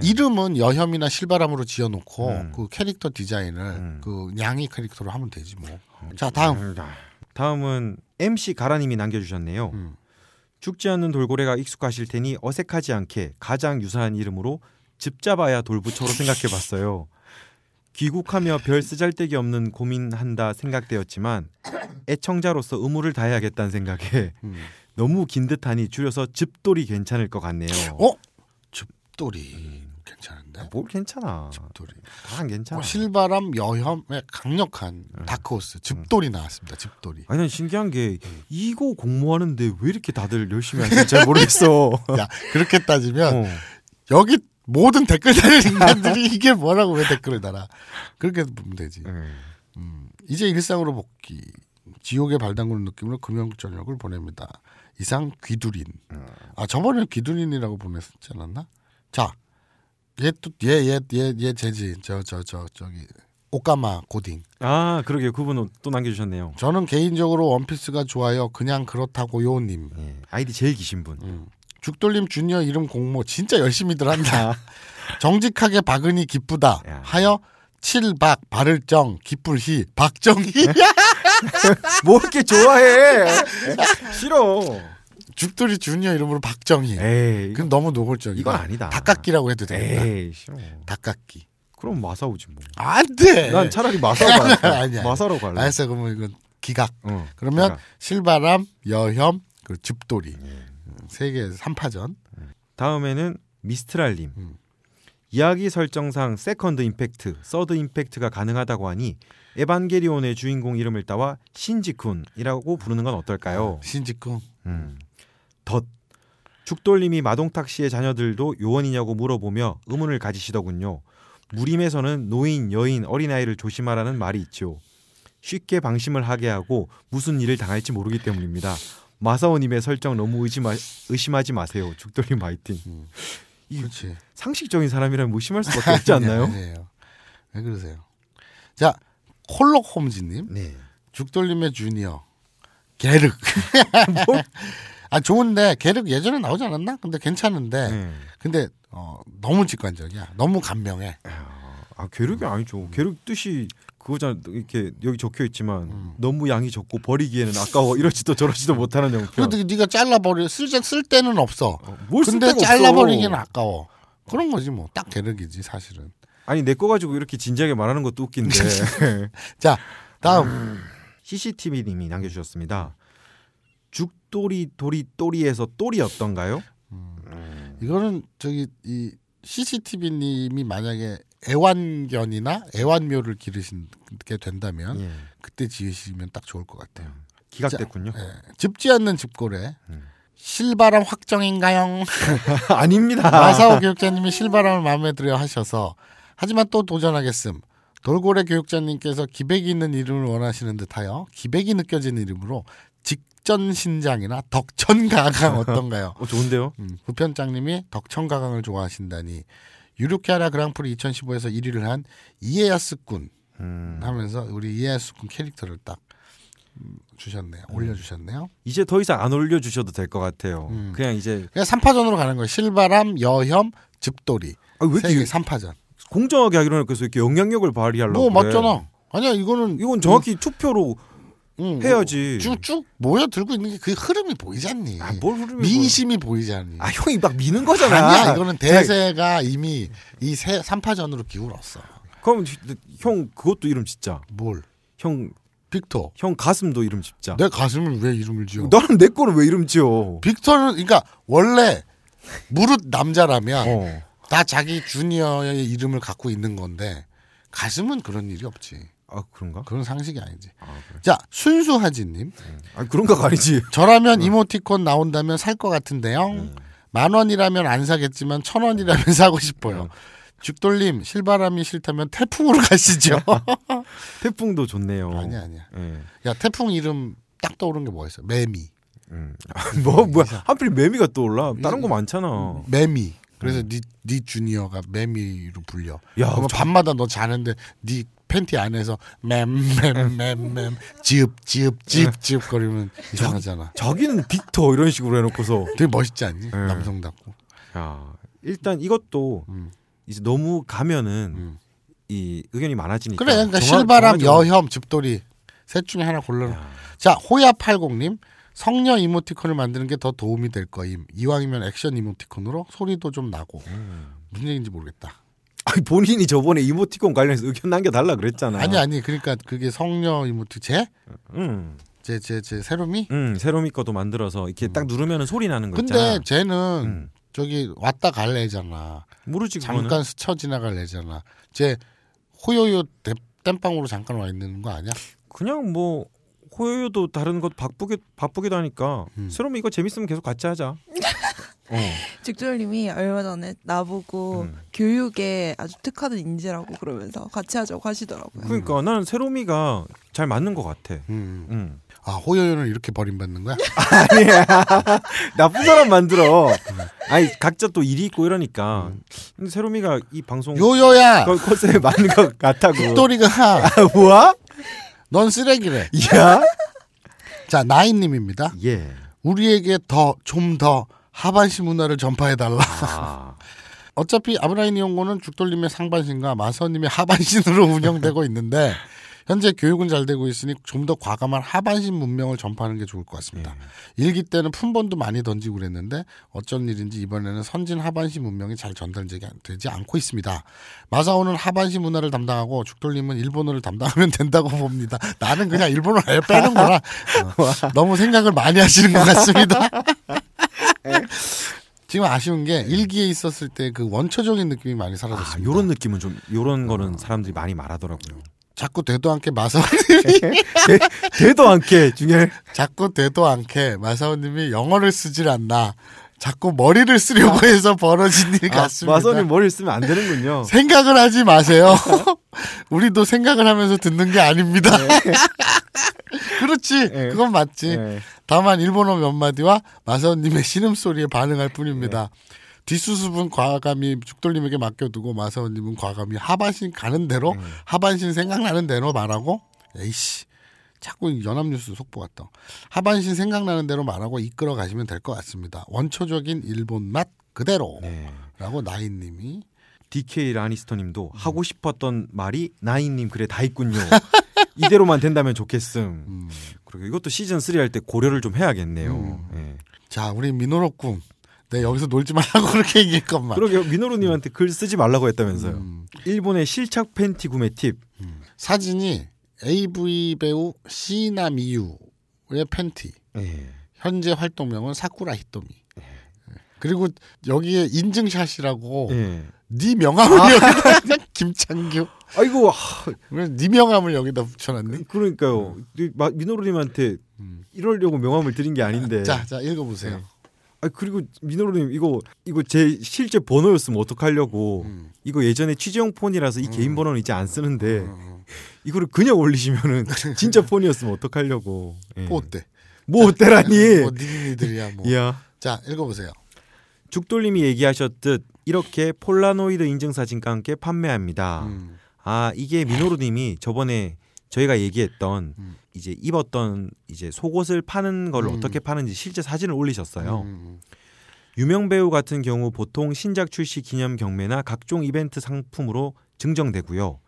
이름은 여혐이나 실바람으로 지어놓고 음. 그 캐릭터 디자인을 음. 그 양이 캐릭터로 하면 되지 뭐. 자 다음. 다음은 MC 가라님이 남겨주셨네요. 음. 죽지 않는 돌고래가 익숙하실 테니 어색하지 않게 가장 유사한 이름으로 집 잡아야 돌부처로 생각해봤어요. 귀국하며 별 쓰잘데기 없는 고민한다 생각되었지만 애청자로서 의무를 다해야겠다는 생각에 음. 너무 긴 듯하니 줄여서 집돌이 괜찮을 것 같네요. 어? 집돌이 괜찮은데? 뭘 괜찮아. 집돌이. 다안 괜찮아. 어, 실바람 여혐의 강력한 다크호스 집돌이 나왔습니다. 집돌이. 아니 난 신기한 게 이거 공모하는데 왜 이렇게 다들 열심히 하는지 잘 모르겠어. 야 그렇게 따지면 어. 여기 모든 댓글 달는 인간들이 이게 뭐라고 왜 댓글을 달아? 그렇게 보면 되지. 네. 음, 이제 일상으로 복귀. 지옥의 발당구는 느낌으로 금연 저녁을 보냅니다. 이상 귀두린. 아 저번에 귀두린이라고 보냈었지 않았나? 자, 얘 또 얘 얘 얘얘 제지 저 저 저 저기 오까마 고딩. 아 그러게요. 그분은 또 남겨주셨네요. 저는 개인적으로 원피스가 좋아요. 그냥 그렇다고요 님. 예, 아이디 제일 기신 분. 음. 죽돌림 주니어 이름 공모 진짜 열심히들 한다. 정직하게 박은이 기쁘다. 야. 하여 칠박 바를정 기쁠희 박정희 뭐 이렇게 좋아해? 싫어. 죽돌이 주니어 이름으로 박정희. 에이 그건 너무 노골적이다. 이건 아니다. 닭깎기라고 해도 됩니다. 에이 싫어. 닭깎기. 그럼 마사오지 뭐. 안 돼. 난 차라리 마사오 갈래. 네. 아니야. 마사오로 갈래. 알았어. 그러면 이건 기각. 어, 그러면 기각. 실바람, 여혐, 그 죽돌이. 예. 세 개 3파전. 다음에는 미스트랄님. 음. 이야기 설정상 second impact, third impact가 가능하다고 하니 에반게리온의 주인공 이름을 따와 신지쿤이라고 부르는 건 어떨까요? 신직궁. 음. 덧 죽돌님이 마동탁 씨의 자녀들도 요원이냐고 물어보며 의문을 가지시더군요. 무림에서는 노인, 여인, 어린아이를 조심하라는 말이 있죠. 쉽게 방심을 하게 하고 무슨 일을 당할지 모르기 때문입니다. 마사오님의 설정 너무 의심하, 의심하지 마세요. 죽돌님 화이팅. 이 그렇지. 상식적인 사람이라면 무심할 수밖에 없지 않나요? 아니에요. 왜 그러세요? 자, 콜록 홈즈님. 네. 죽돌림의 주니어. 게륵. 아, 좋은데, 게륵 예전에 나오지 않았나? 근데 괜찮은데. 네. 근데, 어, 너무 직관적이야. 너무 감명해. 아 괴력이 아니죠. 괴력 뜻이 그거잖아. 이렇게 여기 적혀 있지만 음. 너무 양이 적고 버리기에는 아까워 이러지도 저러지도 못하는 형편. 그래도 네가 잘라버려. 쓸, 쓸 때는 없어. 어, 뭘 근데 잘라버리기는. 아까워. 그런 거지 뭐. 딱 게륵이지, 사실은. 아니 내 거 가지고 이렇게 진지하게 말하는 것도 웃긴데. 자, 다음. CCTV님이 남겨주셨습니다. 죽돌이 도리 또리에서 또리 어떤가요? 이거는 저기 이 CCTV님이 만약에 애완견이나 애완묘를 기르시게 된다면 예, 그때 지으시면 딱 좋을 것 같아요. 기각됐군요. 예, 짚지 않는 집고래. 음. 실바람 확정인가요? 아닙니다. 마사오 교육자님이 실바람을 마음에 들어 하셔서 하지만 또 도전하겠음. 돌고래 교육자님께서 기백이 있는 이름을 원하시는 듯하여 기백이 느껴지는 이름으로 직전신장이나 덕천가강 어떤가요? 어, 좋은데요? 음, 부편장님이 덕천가강을 좋아하신다니 유르케아라 그랑프리 2015에서 1위를 한 이에야스 군 음, 하면서 우리 이에야스 군 캐릭터를 딱 음, 주셨네요. 올려주셨네요. 이제 더 이상 안 올려주셔도 될 것 같아요. 음. 그냥 이제 그냥 3파전으로 가는 거예요. 실바람, 여혐, 집돌이. 아, 왜 이렇게 3파전. 공정하게 하기로 해서 이렇게 영향력을 발휘하려고 뭐 그래. 맞잖아. 아니야 이거는 이건 정확히 투표로 음, 해야지. 쭉쭉 모여 들고 있는 게 그 흐름이 보이잖니. 아, 뭘 흐름이 민심이 보이잖니. 아 형이 막 미는 거잖아. 아니야 이거는 대세가 이미 이 세 3파전으로 기울었어. 그럼 형 그것도 이름 짓자. 뭘? 형, 빅터. 형 가슴도 이름 짓자. 내 가슴을 왜 이름을 지어? 나는 내 거는 왜 이름 지어? 빅터는 그러니까 원래 무릇 남자라면 어. 다 자기 주니어의 이름을 갖고 있는 건데 가슴은 그런 일이 없지. 아 그런가? 그런 상식이 아니지. 아, 그래. 자 순수하지님 아 그런 거 아니지. 저라면 이모티콘 나온다면 살 것 같은데요. 만 원이라면 안 사겠지만 천 원이라면 사고 싶어요. 죽돌림 실바람이 싫다면 태풍으로 가시죠. 태풍도 좋네요. 아니야 아니야. 예. 야 태풍 이름 딱 떠오른 게 뭐였어? 매미. 음. 뭐 뭐야? 하필 매미가 떠올라. 다른 거 많잖아. 매미. 그래서 네, 네 주니어가 매미로 불려. 야, 그러면 저- 밤마다 너 자는데 네 팬티 안에서 맴맴맴맴 즙즙즙즙 거리면 이상하잖아. 자기는 빅터 이런 식으로 해놓고서. 되게 멋있지 않니? 네. 남성답고. 야 일단 이것도 음. 이제 너무 가면은 음. 이 의견이 많아지니까. 그래, 그러니까 정하- 실바람, 정하죠. 여혐, 집돌이 셋 중에 하나 골라. 야. 자, 호야 80님. 성녀 이모티콘을 만드는 게 더 도움이 될 거임. 이왕이면 액션 이모티콘으로 소리도 좀 나고. 음. 무슨 얘기인지 모르겠다. 아니, 본인이 저번에 이모티콘 관련해서 의견 남겨달라 그랬잖아. 아니 아니 그러니까 그게 성녀 이모티 제? 응, 제제제 세롬이? 응, 세로미 거도 만들어서 이렇게 딱 누르면 소리 나는 거 근데 있잖아. 쟤는 응. 저기 왔다 갈 애잖아. 모르지 그거는. 잠깐 스쳐 지나갈 애잖아. 쟤 호요요 대- 땜빵으로 잠깐 와 있는 거 아니야? 그냥 뭐 호요도 다른 것 바쁘게 바쁘기도 하니까 음. 세롬이 이거 재밌으면 계속 같이 하자. 어. 직돌님이 얼마 전에 나보고 음. 교육에 아주 특화된 인재라고 그러면서 같이 하자고 하시더라고요. 그러니까 나는 세롬이가 잘 맞는 것 같아. 음. 응. 아 호요요는 이렇게 버림받는 거야? 아니야. 나쁜 사람 만들어. 아니 각자 또 일이 있고 이러니까. 근데 세롬이가 이 방송 요요야. 거- 컨셉에 맞는 것 같다고. 빅토리가 아, 뭐야? 넌 쓰레기래. 야. 자 나인님입니다. 예. 우리에게 더 좀 더 하반시 문화를 전파해 달라. 아. 어차피 아브라인 이용고는 죽돌림의 상반신과 마서님의 하반신으로 운영되고 있는데 현재 교육은 잘 되고 있으니 좀 더 과감한 하반신 문명을 전파하는 게 좋을 것 같습니다. 일기 때는 품번도 많이 던지고 그랬는데 어쩐 일인지 이번에는 선진 하반신 문명이 잘 전달되지 않고 있습니다. 마사오는 하반신 문화를 담당하고 죽돌림은 일본어를 담당하면 된다고 봅니다. 나는 그냥 일본어 아예 빼는구나. 어, 너무 생각을 많이 하시는 것 같습니다. 지금 아쉬운 게 일기에 있었을 때 그 원초적인 느낌이 많이 아, 사라졌습니다. 요런 느낌은 좀 요런 거는 사람들이 많이 말하더라고요. 자꾸 되도 않게 마사오님이 되도 않게 중에 자꾸 되도 않게 마사오님이 영어를 쓰질 않나. 자꾸 머리를 쓰려고 해서 벌어진 일 아, 같습니다. 마선이 머리를 쓰면 안 되는군요. 생각을 하지 마세요. 우리도 생각을 하면서 듣는 게 아닙니다. 그렇지. 네. 그건 맞지. 예. 다만 일본어 몇 마디와 마사오님의 신음소리에 반응할 뿐입니다. 뒷수습은 과감히 죽돌님에게 맡겨두고 마사오님은 과감히 하반신 가는 대로 하반신 생각나는 대로 말하고 에이씨 자꾸 연합뉴스 속보 같다. 하반신 생각나는 대로 말하고 이끌어 가시면 될 것 같습니다. 원초적인 일본 맛 그대로 네. 라고 나인님이 DK 라니스터님도 하고 싶었던 말이 나인님 그래 다 있군요. 이대로만 된다면 좋겠음. 음. 그리고 이것도 시즌 3 할 때 고려를 좀 해야겠네요. 예. 자 우리 민호로꿈 내 여기서 놀지 말라고 그렇게 얘기했건만 그러게 민호루님한테 글 쓰지 말라고 했다면서요. 음. 일본의 실착 팬티 구매 팁. 사진이 AV 배우 시나 미유의 팬티 예. 현재 활동명은 사쿠라 히토미 그리고 여기에 인증샷이라고 예. 네 명함을 여기다 김창규 아이고 하, 왜네 명함을 여기다 붙여놨니? 그러니까요. 이 마- 민호루님한테 음. 이러려고 명함을 드린 게 아닌데. 자, 자 읽어보세요. 아 그리고 민호루님 이거 이거 제 실제 번호였으면 어떡하려고. 음. 이거 예전에 취재용 폰이라서 이 개인 번호는 이제 안 쓰는데 음. 이거를 그냥 올리시면은 진짜 폰이었으면 어떡하려고. 예. 뭐 어때? 뭐 어때라니. 뭐 니들이야 뭐. 이야. 자, 읽어보세요. 죽돌님이 얘기하셨듯 이렇게 폴라노이드 인증 사진과 함께 판매합니다. 음. 아 이게 민호루님이 저번에 저희가 얘기했던 음. 이제 입었던 이제 속옷을 파는 걸 음. 어떻게 파는지 실제 사진을 올리셨어요. 음. 유명 배우 같은 경우 보통 신작 출시 기념 경매나 각종 이벤트 상품으로 증정되고요.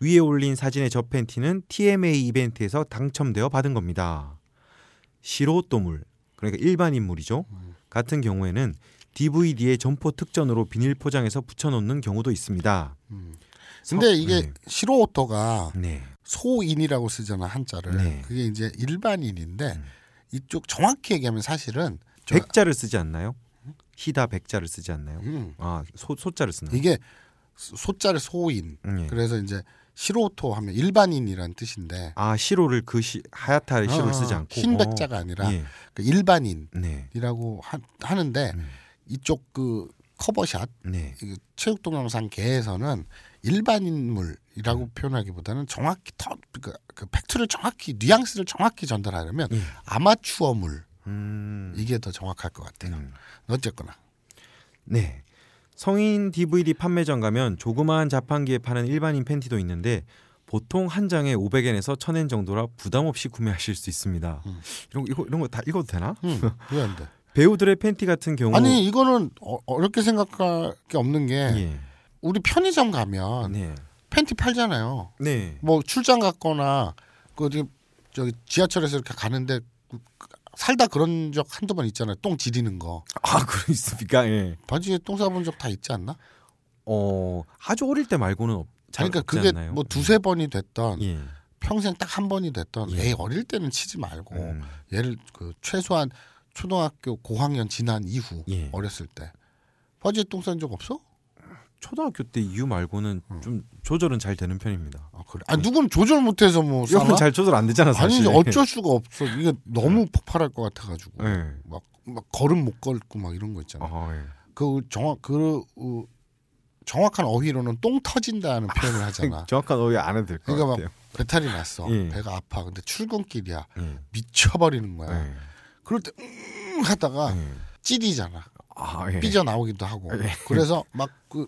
위에 올린 사진의 저 팬티는 TMA 이벤트에서 당첨되어 받은 겁니다. 시로또물 그러니까 일반 인물이죠. 같은 경우에는 DVD의 점포 특전으로 비닐 포장해서 붙여놓는 경우도 있습니다. 근데 서- 이게 네. 시로오토가 네. 소인이라고 쓰잖아 한자를. 네. 그게 이제 일반인인데 이쪽 정확히 얘기하면 사실은 저- 백자를 쓰지 않나요? 히다 백자를 쓰지 않나요? 음, 아 소, 소자를 쓰나요? 이게 소- 소자를 소인. 음, 예. 그래서 이제 시로토 하면 일반인이란 뜻인데 아 시로를 그 시, 하얗다의 시로를 어, 쓰지 않고 흰 백자가 아니라 예. 그 일반인이라고 네. 하, 는데 음. 이쪽 그 cover shot 네. 이 체육 동영상 계에서는 일반인물 이라고 음. 표현하기보다는 정확히 더, 그, 그 팩트를 정확히 뉘앙스를 정확히 전달하려면 예. 아마추어물 음. 이게 더 정확할 것 같아요. 음. 어쨌거나 네. 성인 DVD 판매점 가면 조그마한 자판기에 파는 일반인 팬티도 있는데 보통 한 장에 500엔에서 1000엔 정도라 부담 없이 구매하실 수 있습니다. 음. 이런 거 이거 이런 거 다 읽어도 되나? 음, 왜안 돼? 배우들의 팬티 같은 경우 아니 이거는 어, 어렵게 생각할 게 없는 게 예. 우리 편의점 가면 네. 팬티 팔잖아요. 네. 뭐 출장 갔거나 그 어디 저기 지하철에서 이렇게 가는데 그- 살다 그런 적 한두 번 있잖아요. 똥 지리는 거. 아, 그러 있습니까? 예. 바지에 똥 싸본 적 다 있지 않나? 어 아주 어릴 때 말고는 없, 잘 그러니까 그게 않나요? 뭐 두세 번이 됐던 예. 평생 딱 한 번이 됐던 예. 에이 어릴 때는 치지 말고 음. 얘를 그 최소한 초등학교 고학년 지난 이후 예. 어렸을 때 퍼지에 똥 싼 적 없어? 초등학교 때 이후 말고는 음. 좀 조절은 잘 되는 편입니다. 아 그래? 아 누군 조절 못해서 뭐? 이건 잘 조절 안 되잖아 아니 사실. 어쩔 수가 없어. 이게 너무 폭발할 것 같아가지고 예. 막, 막 걸음 못 걷고 막 이런 거 있잖아. 아, 예. 그 정확 그 어, 정확한 어휘로는 똥 터진다는 표현을 하잖아. 정확한 어휘 안 해도 될것 그러니까 막 같아요. 배탈이 났어. 예. 배가 아파. 근데 출근길이야. 예. 미쳐버리는 거야. 예. 그럴 때 음, 하다가 예. 찌리잖아. 아, 예. 삐져 나오기도 하고. 예. 그래서 막 그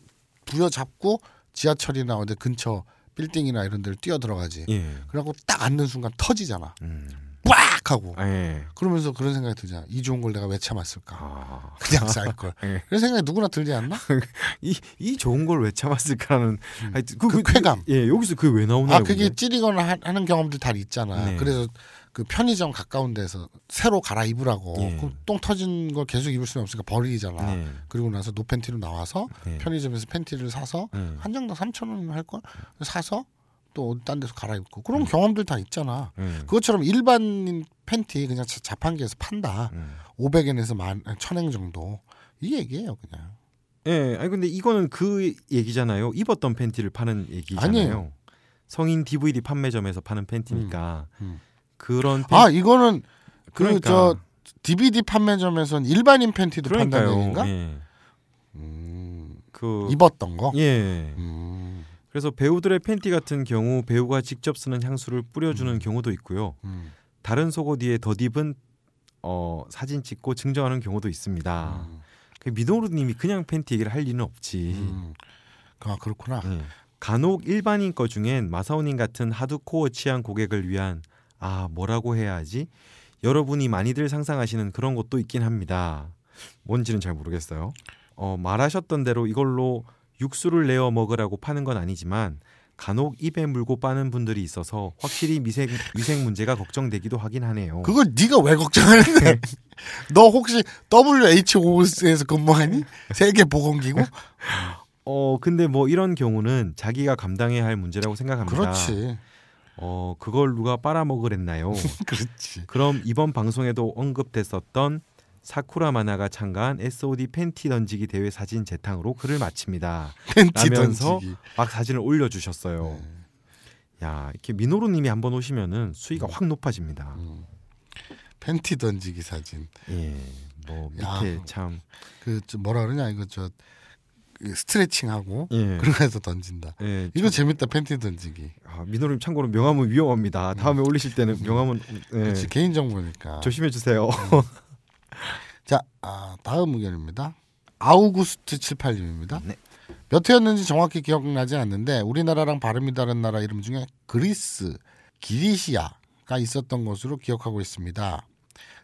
부여 잡고 지하철이나 어디 근처 빌딩이나 이런 데를 뛰어 들어가지. 예. 그러고 딱 앉는 순간 터지잖아. 음. 빡 하고. 예. 그러면서 그런 생각이 들잖아. 이 좋은 걸 내가 왜 참았을까? 아. 그냥 쌀 걸. 예. 그런 생각이 누구나 들지 않나? 이, 이 좋은 걸 왜 참았을까라는 하여튼 그 쾌감. 예, 여기서 그게 왜 나오나요? 아 그게? 찌리거나 하- 하는 경험들 다 있잖아. 네. 그래서 그 편의점 가까운 데서 새로 갈아입으라고. 예. 그럼 똥 터진 걸 계속 입을 수는 없으니까 버리잖아. 네. 그리고 나서 노팬티로 나와서 네. 편의점에서 팬티를 사서 네. 한 장당 3천 원 할걸 사서 또 어디 딴 데서 갈아입고 그런 경험들 다 있잖아. 예. 그것처럼 일반인 팬티 그냥 자- 자판기에서 판다. 음. 500엔에서 만 천엔 정도 이 얘기예요 그냥. 예, 아니 근데 이거는 그 얘기잖아요. 입었던 팬티를 파는 얘기잖아요. 아니에요. 성인 DVD 판매점에서 파는 팬티니까 음, 음. 그런 팬... 아 이거는 그러니까. 그저 DVD 판매점에선 일반인 팬티도 판다는. 얘기인가? 예. 음, 그 입었던 거. 예. 음, 그래서 배우들의 팬티 같은 경우 배우가 직접 쓰는 향수를 뿌려주는 경우도 있고요. 음, 다른 속옷 위에 덧입은 어, 사진 찍고 증정하는 경우도 있습니다. 음, 그 미노루님이 그냥 팬티 얘기를 할 리는 없지. 음. 아 그렇구나. 예. 간혹 일반인 거 중엔 마사오님 같은 하드코어 취향 고객을 위한 아 뭐라고 해야 하지? 여러분이 많이들 상상하시는 그런 것도 있긴 합니다. 뭔지는 잘 모르겠어요. 어, 말하셨던 대로 이걸로 육수를 내어 먹으라고 파는 건 아니지만 간혹 입에 물고 빠는 분들이 있어서 확실히 미생, 위생 문제가 걱정되기도 하긴 하네요. 그걸 네가 왜 걱정하는데? 너 혹시 WHO에서 근무하니? 세계 보건기구? 어 근데 뭐 이런 경우는 자기가 감당해야 할 문제라고 생각합니다. 그렇지. 어 그걸 누가 빨아먹으랬나요? 그렇지. 그럼 이번 방송에도 언급됐었던 사쿠라 마나가 참가한 SOD 팬티 던지기 대회 사진 재탕으로 글을 마칩니다. 팬티 라면서 던지기. 막 사진을 올려주셨어요. 야 이렇게 미노루님이 한번 오시면은 수위가 확 높아집니다. 음. 팬티 던지기 사진. 예, 뭐 야. 밑에 참그저 뭐라 그러냐 이거 저그 스트레칭하고 예, 그런 거에서 던진다. 예, 이거 재밌다 팬티 던지기. 아, 미노루님 참고로 명함은 위험합니다. 다음에 올리실 때는 명함은 예, 개인 정보니까. 조심해 주세요. 자 아, 다음 의견입니다. 아우구스트 78님입니다. 네. 몇 회였는지 정확히 기억나지 않는데 우리나라랑 발음이 다른 나라 이름 중에 그리스, 기리시아가 있었던 것으로 기억하고 있습니다.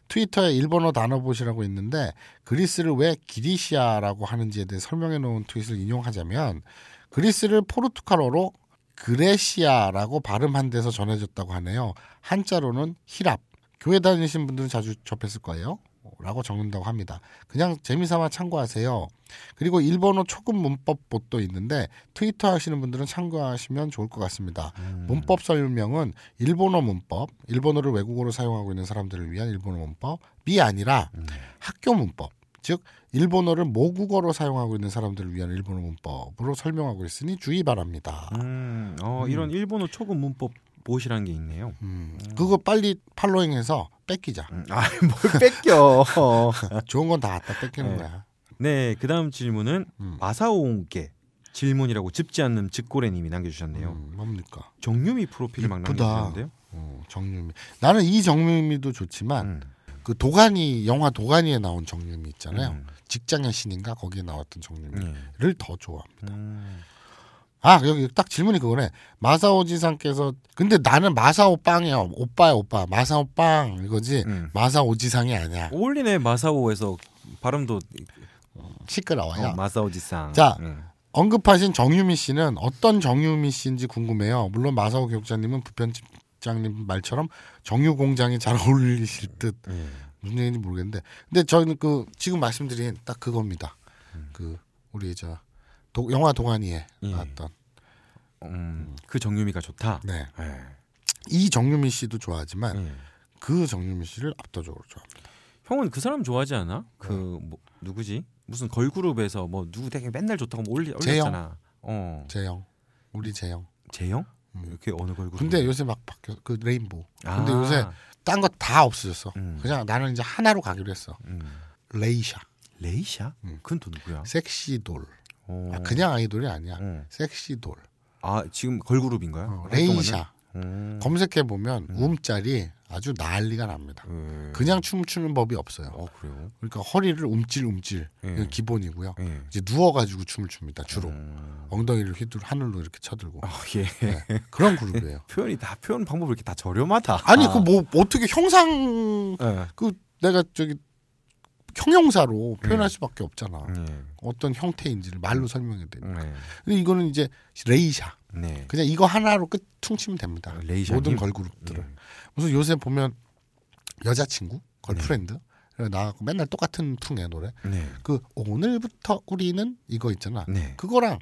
트위터에 일본어 단어봇이라고 있는데 그리스를 왜 기리시아라고 하는지에 대해 설명해 놓은 트윗을 인용하자면 그리스를 포르투갈어로 그레시아라고 발음한 데서 전해졌다고 하네요. 한자로는 히랍. 교회 다니신 분들은 자주 접했을 거예요. 라고 적는다고 합니다. 그냥 재미삼아 참고하세요. 그리고 일본어 초급 문법 봇도 있는데 트위터 하시는 분들은 참고하시면 좋을 것 같습니다. 음. 문법 설명은 일본어 문법, 일본어를 외국어로 사용하고 있는 사람들을 위한 일본어 문법이 아니라 음. 학교 문법, 즉 일본어를 모국어로 사용하고 있는 사람들을 위한 일본어 문법으로 설명하고 있으니 주의 바랍니다. 음, 어, 이런 일본어 초급 문법 보시라는 게 있네요. 음, 그거 빨리 팔로잉해서 뺏기자. 음, 아, 뭘 뺏겨. 좋은 건 다 갖다 뺏기는 네. 거야. 네, 그 다음 질문은 음. 마사오께 질문이라고 짚지 않는 즉고래님이 남겨주셨네요. 음, 뭡니까? 정유미 프로필을 막. 남겨주셨는데요. 어, 정유미. 나는 이 정유미도 좋지만 음, 그 도가니 영화 도가니에 나온 정유미 있잖아요. 음, 직장의 신인가 거기에 나왔던 정유미를 네. 더 좋아합니다. 음, 아 여기 딱 질문이 그거네. 마사오 지상께서 근데 나는 마사오 빵이야. 오빠야 오빠. 마사오 빵 이거지. 음. 마사오 지상이 아니야. 어울리네 마사오에서 발음도 시끄러워요. 어, 마사오지상. 자. 음. 언급하신 정유미 씨는 어떤 정유미 씨인지 궁금해요. 물론 마사오 교육자님은 부편집장님 말처럼 정유 공장이 잘 어울리실 듯 음. 무슨 얘기인지 모르겠는데 근데 저는 그 지금 말씀드린 딱 그겁니다. 그 우리 저 도- 영화 동안이에 예. 나왔던 음, 그 정유미가 좋다. 네. 예. 이 정유미 씨도 좋아하지만 예. 그 정유미 씨를 압도적으로 좋아합니다. 형은 그 사람 좋아하지 않아? 네. 그 뭐, 누구지? 무슨 걸그룹에서 뭐 누구 되게 맨날 좋다고 뭐 올리. 올렸잖아. 어. 재영, 우리 재영. 재영? 음. 이렇게 어느 걸그룹? 근데 요새 막 바뀌어 그 레인보우. 아. 근데 요새 딴 거 다 없어졌어. 음. 그냥 나는 이제 하나로 가기로 했어. 음. 레이샤, 레이샤? 음. 그건 또 누구야? 섹시 돌. 어. 아, 그냥 아이돌이 아니야. 어. 섹시 돌. 아 지금 걸그룹인가요? 어? 레이샤. 음. 검색해 보면 움짤이 아주 난리가 납니다. 음. 그냥 춤추는 법이 없어요. 어 그래요? 그러니까 허리를 움찔 움찔 예. 이건 기본이고요. 예. 이제 누워가지고 춤을 춥니다. 주로 음. 엉덩이를 휘두르 하늘로 이렇게 쳐들고 아 예. 네. 그런 그룹이에요. 표현이 다 표현 방법이 이렇게 다 저렴하다. 아니 아. 그뭐 어떻게 형상 예. 그 내가 저기 형용사로 표현할 수밖에 없잖아. 예. 어떤 형태인지를 말로 설명해야 돼. 네. 근데 이거는 이제 레이샤. 네. 그냥 이거 하나로 끝 퉁치면 됩니다. 레이샤님? 모든 걸그룹들은. 예. 무슨 요새 보면 여자친구, 걸프렌드 나가고 맨날 똑같은 풍의 노래. 네. 그 오늘부터 우리는 이거 있잖아. 네. 그거랑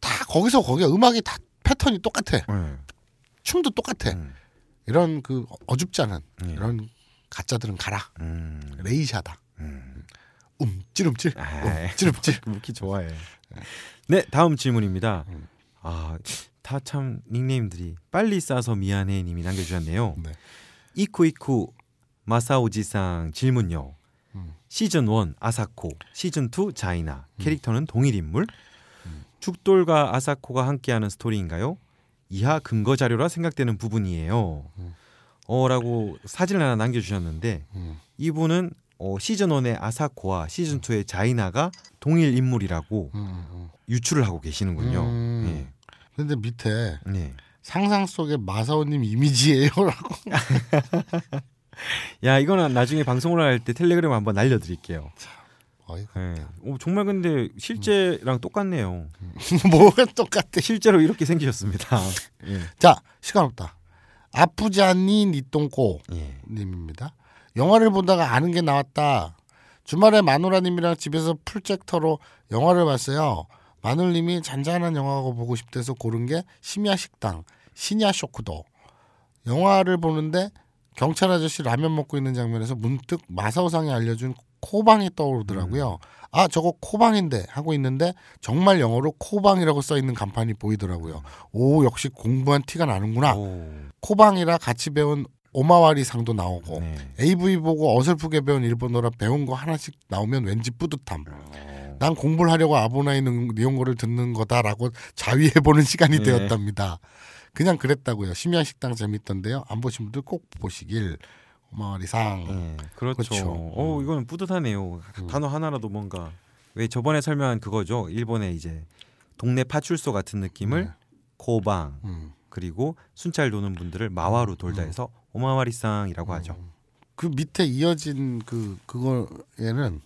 다 거기서 거기가 음악이 다 패턴이 똑같아. 네. 춤도 똑같아. 음. 이런 그 어줍지 않은 예. 이런 가짜들은 가라. 음. 레이샤다. 음. 움찔움찔. 아, 움찔움찔. 무키 좋아해. 네, 다음 질문입니다. 음. 아, 다 참 닉네임들이 빨리 싸서 미안해 님이 남겨주셨네요. 네. 이쿠이쿠 마사오지상 질문요. 음. 시즌 1 아사코, 시즌 2 자이나 캐릭터는 동일 인물? 죽돌과 아사코가 함께하는 스토리인가요? 이하 근거 자료라 생각되는 부분이에요. 음. 어라고 사진을 하나 남겨주셨는데 음. 이분은 어, 시즌 1의 아사코와 시즌 2의 자이나가 동일 인물이라고 음, 음. 유추를 하고 계시는군요. 음. 근데 밑에 네. 네. 상상 속의 마사오님 이미지예요라고. 야 이거는 나중에 방송을 할 때 텔레그램 한번 날려드릴게요. 어이가 네. 오, 정말 근데 실제랑 똑같네요. 뭐가 똑같아. 실제로 이렇게 생기셨습니다. 예. 자 시간 없다. 아프지 않니 니똥꼬 예. 님입니다. 영화를 보다가 아는 게 나왔다. 주말에 마누라님이랑 집에서 풀잭터로 영화를 봤어요. 마눌님이 잔잔한 영화가 보고 싶대서 고른 게 심야 식당, 시냐 쇼크도. 영화를 보는데 경찰 아저씨 라면 먹고 있는 장면에서 문득 마사오상이 알려준 코방이 떠오르더라고요. 아 저거 코방인데 하고 있는데 정말 영어로 코방이라고 써 있는 간판이 보이더라고요. 오 역시 공부한 티가 나는구나. 오. 코방이라 같이 배운 오마와리 상도 나오고 네. AV 보고 어설프게 배운 일본어라 배운 거 하나씩 나오면 왠지 뿌듯함. 어. 난 공부를 하려고 아보나이 니온고를 듣는 거다라고 자위해보는 시간이 네. 되었답니다. 그냥 그랬다고요. 심야 식당 재밌던데요. 안 보신 분들 꼭 보시길. 오마와리 상. 예. 그렇죠. 그렇죠. 오 이거는 뿌듯하네요. 음. 단어 하나라도 뭔가 왜 저번에 설명한 그거죠. 일본의 이제 동네 파출소 같은 느낌을 네. 코방 음. 그리고 순찰 도는 분들을 마와로 돌다 해서 오마와리상이라고 하죠. 그 밑에 이어진 그 그거에는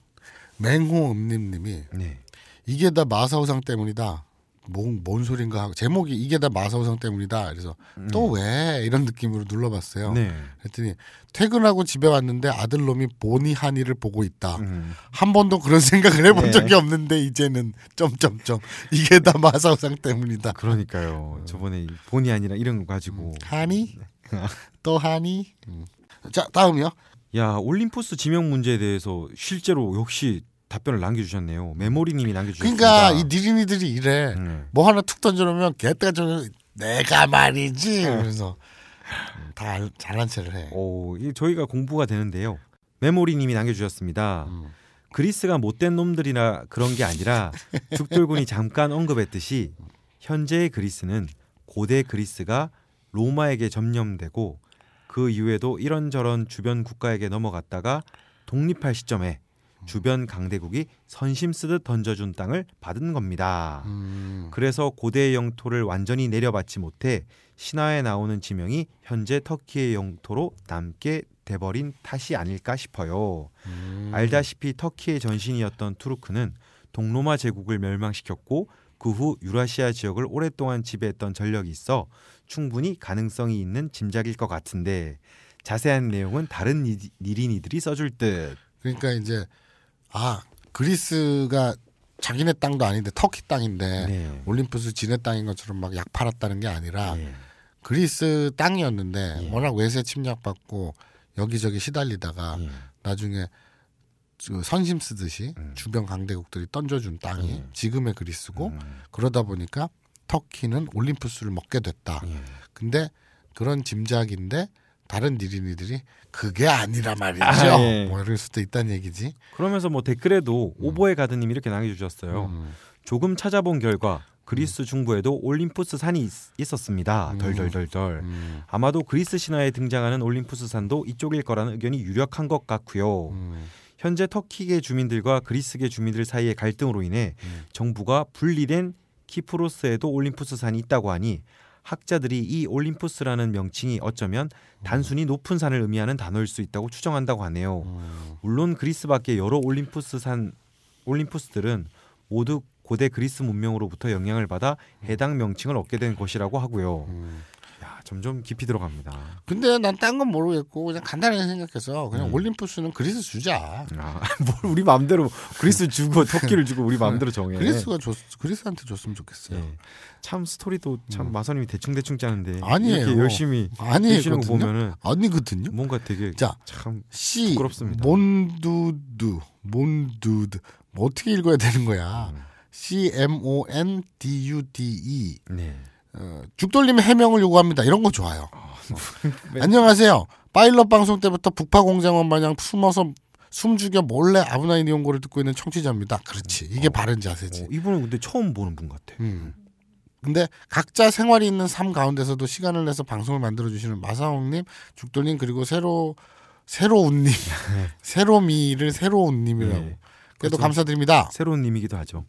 맹호 음님님이 네. 이게 다 마사오상 때문이다. 뭔, 뭔 소린가 하고 제목이 이게 다 마사오상 때문이다. 그래서 또왜 이런 느낌으로 눌러봤어요. 음. 네. 그랬더니 퇴근하고 집에 왔는데 아들 놈이 보니 하니를 보고 있다. 음. 한 번도 그런 생각을 해본 네. 적이 없는데 이제는 점점점 이게 다 마사오상 때문이다. 그러니까요. 저번에 이 본이 아니라 이런 거 가지고 하니 또 하니. 음. 자 다음이요. 야 올림푸스 지명 문제에 대해서 실제로 역시 답변을 남겨주셨네요. 메모리님이 남겨주셨습니다. 그러니까 이 니린이들이 이래. 네. 뭐 하나 툭 던져놓으면 개떼가 좀 내가 말이지. 그래서 음, 다 알- 잘난 체를 해. 오, 이 저희가 공부가 되는데요. 메모리님이 남겨주셨습니다. 음. 그리스가 못된 놈들이라 그런 게 아니라 죽돌군이 잠깐 언급했듯이 현재의 그리스는 고대 그리스가 로마에게 점령되고 그 이후에도 이런저런 주변 국가에게 넘어갔다가 독립할 시점에 주변 강대국이 선심 쓰듯 던져준 땅을 받은 겁니다. 음. 그래서 고대의 영토를 완전히 내려받지 못해 신화에 나오는 지명이 현재 터키의 영토로 남게 돼버린 탓이 아닐까 싶어요. 음. 알다시피 터키의 전신이었던 투르크는 동로마 제국을 멸망시켰고 그 후 유라시아 지역을 오랫동안 지배했던 전력이 있어 충분히 가능성이 있는 짐작일 것 같은데 자세한 내용은 다른 니- 니린이들이 써줄 듯. 그러니까 이제 아 그리스가 자기네 땅도 아닌데 터키 땅인데 네. 올림푸스 지네 땅인 것처럼 막 약 팔았다는 게 아니라 예. 그리스 땅이었는데 예. 워낙 외세 침략받고 여기저기 시달리다가 예. 나중에 그 선심 쓰듯이 음. 주변 강대국들이 던져준 땅이 음. 지금의 그리스고 음. 그러다 보니까 터키는 올림푸스를 먹게 됐다. 예. 근데 그런 짐작인데 다른 니린이들이 그게 아니라 말이죠. 아, 예. 뭐 이럴 수도 있다는 얘기지. 그러면서 뭐 댓글에도 오보에 가드님이 이렇게 남겨주셨어요. 음. 조금 찾아본 결과 그리스 중부에도 올림푸스 산이 있, 었습니다 음. 덜덜덜덜. 음. 아마도 그리스 신화에 등장하는 올림푸스 산도 이쪽일 거라는 의견이 유력한 것 같고요. 음. 현재 터키계 주민들과 그리스계 주민들 사이의 갈등으로 인해 음. 정부가 분리된 키프로스에도 올림푸스 산이 있다고 하니 학자들이 이 올림푸스라는 명칭이 어쩌면 단순히 높은 산을 의미하는 단어일 수 있다고 추정한다고 하네요. 음. 물론 그리스 밖의 여러 올림푸스 산 올림푸스들은 모두 고대 그리스 문명으로부터 영향을 받아 해당 명칭을 얻게 된 것이라고 하고요. 음. 야, 점점 깊이 들어갑니다. 근데 난 딴 건 모르겠고 그냥 간단하게 생각해서 그냥 음. 올림푸스는 그리스 주자. 아, 뭘 우리 마음대로 그리스 주고 터키를 주고 우리 마음대로 정해. 그리스가 줬 그리스한테 줬으면 좋겠어요. 예. 참 스토리도 참 음. 마선님이 대충 대충 짜는데 아니에요. 이렇게 열심히 해주시는 거. 보면은 아니거든요. 뭔가 되게 자, 참 C 부끄럽습니다. 몬두드 몬두드 뭐 어떻게 읽어야 되는 거야? 음. C M O N D U D E 네. 어, 죽돌님의 해명을 요구합니다. 이런 거 좋아요. 네. 안녕하세요. 파일럿 방송 때부터 북파 공작원 마냥 숨어서 숨 죽여 몰래 아브나인 이용고를 듣고 있는 청취자입니다. 그렇지. 이게 바른 자세지. 어, 이분은 근데 처음 보는 분 같아. 음. 근데 각자 생활이 있는 삶 가운데서도 시간을 내서 방송을 만들어 주시는 마사홍님, 죽돌님 그리고 새로 새로운님, 새로미를 새로운님이라고. 네. 그래도 그렇죠. 감사드립니다. 새로운 님이기도 하죠.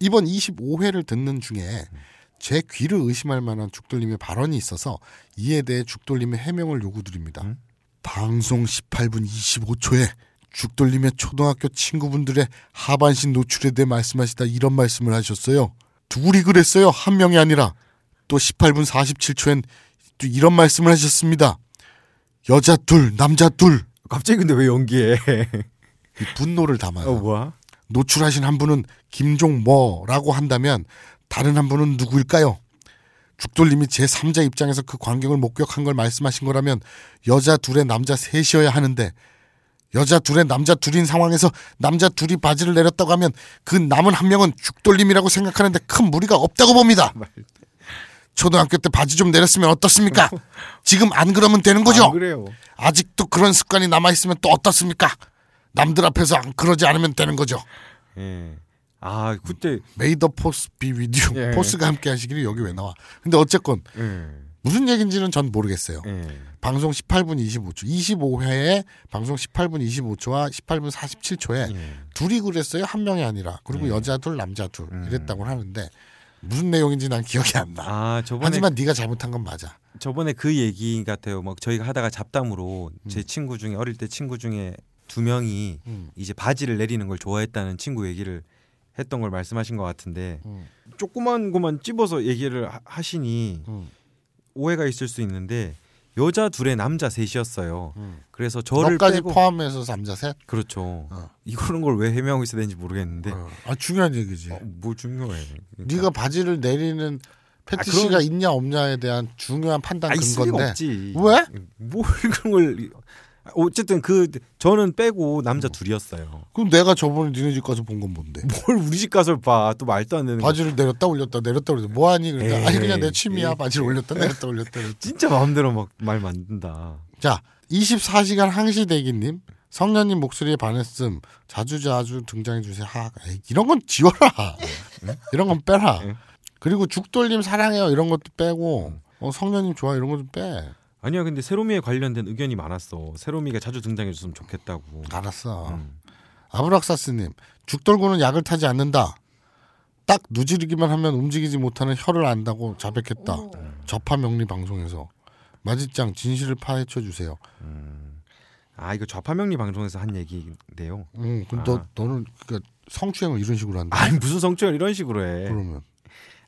이번 25회를 듣는 중에 제 귀를 의심할 만한 죽돌림의 발언이 있어서 이에 대해 죽돌림의 해명을 요구드립니다. 음? 방송 18분 25초에 죽돌림의 초등학교 친구분들의 하반신 노출에 대해 말씀하시다 이런 말씀을 하셨어요. 둘이 그랬어요. 한 명이 아니라 또 18분 47초엔 또 이런 말씀을 하셨습니다. 여자 둘, 남자 둘. 갑자기 근데 왜 연기해? 이 분노를 담아요. 어 뭐야? 노출하신 한 분은 김종모라고 한다면 다른 한 분은 누구일까요? 죽돌님이 제 3자 입장에서 그 광경을 목격한 걸 말씀하신 거라면 여자 둘에 남자 셋이어야 하는데 여자 둘에 남자 둘인 상황에서 남자 둘이 바지를 내렸다고 하면 그 남은 한 명은 죽돌림이라고 생각하는데 큰 무리가 없다고 봅니다. 초등학교 때 바지 좀 내렸으면 어떻습니까? 지금 안 그러면 되는 거죠? 아, 그래요. 아직도 그런 습관이 남아 있으면 또 어떻습니까? 남들 앞에서 안 그러지 않으면 되는 거죠. 예. 아 그때 May the Force be with you 예. 포스가 함께 하시기를 여기 왜 나와? 근데 어쨌건 예. 무슨 얘기인지는 전 모르겠어요. 예. 방송 18분 25초, 25회에 방송 18분 25초와 18분 47초에 예. 둘이 그랬어요. 한 명이 아니라 그리고 예. 여자 둘, 남자 둘 음. 이랬다고 하는데 무슨 내용인지 난 기억이 안 나. 아 저번에 하지만 네가 잘못한 건 맞아. 저번에 그 얘기 같아요. 막 저희가 하다가 잡담으로 음. 제 친구 중에 어릴 때 친구 중에 두 명이 음. 이제 바지를 내리는 걸 좋아했다는 친구 얘기를 했던 걸 말씀하신 것 같은데 음. 조그만 것만 찝어서 얘기를 하- 하시니 음. 오해가 있을 수 있는데 여자 둘에 남자 셋이었어요. 음. 그래서 저를 빼고 포함해서 남자 셋. 그렇죠. 어. 이거는 걸왜 해명하고 있어야 되는지 모르겠는데 어. 아 중요한 얘기지. 어, 뭐 중요해. 그러니까. 네가 바지를 내리는 패티시가 그럼- 있냐 없냐에 대한 중요한 판단 아, 근건데 없지. 왜? 뭘 그런 걸 어쨌든 그 저는 빼고 남자 둘이었어요. 그럼 내가 저번에 니네 집 가서 본 건 뭔데? 뭘 우리 집 가서 봐. 또 말도 안 되는 거. 바지를 내렸다 올렸다 내렸다 올렸다 뭐 하니? 그러니까 에이, 아니 그냥 내 취미야 에이. 바지를 올렸다 내렸다 올렸다 그랬지. 진짜 마음대로 막 말 만든다. 자 24시간 항시 대기 님 성년님 목소리에 반했음 자주 자주 등장해 주세요 하 에이, 이런 건 지워라 이런 건 빼라 응. 그리고 죽돌님 사랑해요 이런 것도 빼고 어, 성년님 좋아 이런 것도 빼 아니야 근데 세로미에 관련된 의견이 많았어. 세로미가 자주 등장해 줬으면 좋겠다고. 알았어 음. 아브락사스님 죽돌구는 약을 타지 않는다. 딱 누지르기만 하면 움직이지 못하는 혀를 안다고 자백했다. 접하 명리 방송에서 마지짱 진실을 파헤쳐 주세요. 아 이거 좌파명리 방송에서 한 얘기인데요. 음, 그럼 너 아. 너는 그 성추행을 이런 식으로 한다. 아니 무슨 성추행 이런 식으로 해. 그러면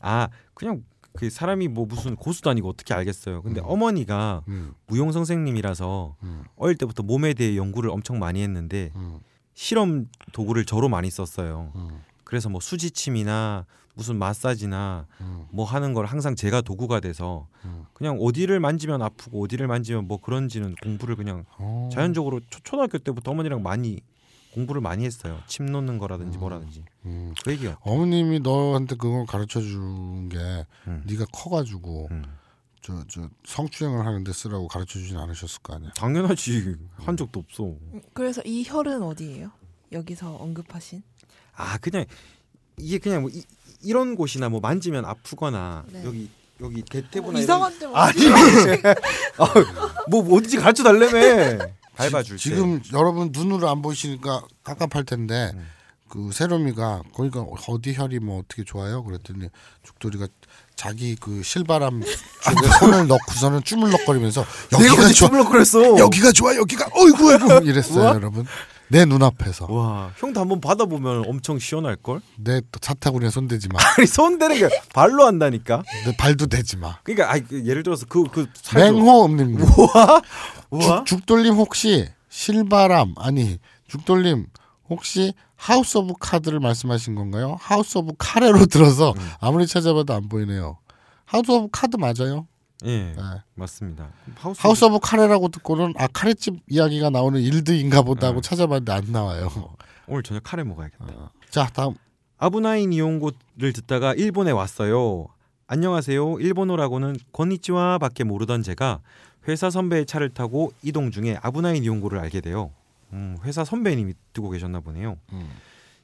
아 그냥 그 사람이 뭐 무슨 고수도 아니고 어떻게 알겠어요. 근데 음. 어머니가 음, 무용 선생님이라서 음, 어릴 때부터 몸에 대해 연구를 엄청 많이 했는데 음, 실험 도구를 저로 많이 썼어요. 음. 그래서 뭐 수지침이나 무슨 마사지나 음. 뭐 하는 걸 항상 제가 도구가 돼서 음. 그냥 어디를 만지면 아프고 어디를 만지면 뭐 그런지는 공부를 그냥 어. 자연적으로 초, 초등학교 때부터 어머니랑 많이 공부를 많이 했어요. 침 놓는 거라든지 뭐라든지 음. 그 얘기요. 어머님이 너한테 그걸 가르쳐 준게 음. 네가 커가지고 음. 저 저 성추행을 하는데 쓰라고 가르쳐 주진 않으셨을 거 아니야. 당연하지 한 적도 없어. 음, 그래서 이 혈은 어디예요? 여기서 언급하신? 아 그냥 이게 그냥 뭐 이, 이런 곳이나 뭐 만지면 아프거나 네. 여기 여기 대퇴부나 뭐 이런- 이상한 데만 아니 아, 뭐 어디지 가르쳐 달래매 밟아줄 때 지금 여러분 눈으로 안 보이시니까 깝깝할 텐데 음. 그 세롬이가 거기가 어디 혈이 뭐 어떻게 좋아요? 그랬더니 죽돌이가 자기 그 실바람 쪽에 손을 넣고서는 쭈물럭거리면서 여기가 좋아 주물럭 그랬어 여기가 좋아 여기가 어이구 어이구 이랬어요 우와? 여러분 내 눈앞에서 와 형도 한번 받아보면 엄청 시원할 걸내 사타구니에 손대지 마. 아니 손 대는 게 발로 한다니까 내 발도 대지 마. 그러니까 그 예를 들어서 그그 맹호음님. 우와 우와 죽, 죽돌림 혹시 실바람 아니 죽돌님 혹시 House of Card를 말씀하신 건가요? House of 카레로 들어서 음. 아무리 찾아봐도 안 보이네요. House of Card 맞아요. 예 네. 맞습니다 House, House of 카레라고 듣고는 아 카레집 이야기가 나오는 일드인가 보다 하고 음. 찾아봤는데 안 나와요. 오늘 저녁 카레 먹어야겠다 자 다음 아부나인 이용고를 듣다가 일본에 왔어요. 안녕하세요. 일본어라고는 건니치와밖에 모르던 제가 회사 선배의 차를 타고 이동 중에 아부나인 이용고를 알게 돼요. 음, 회사 선배님이 두고 계셨나 보네요. 음.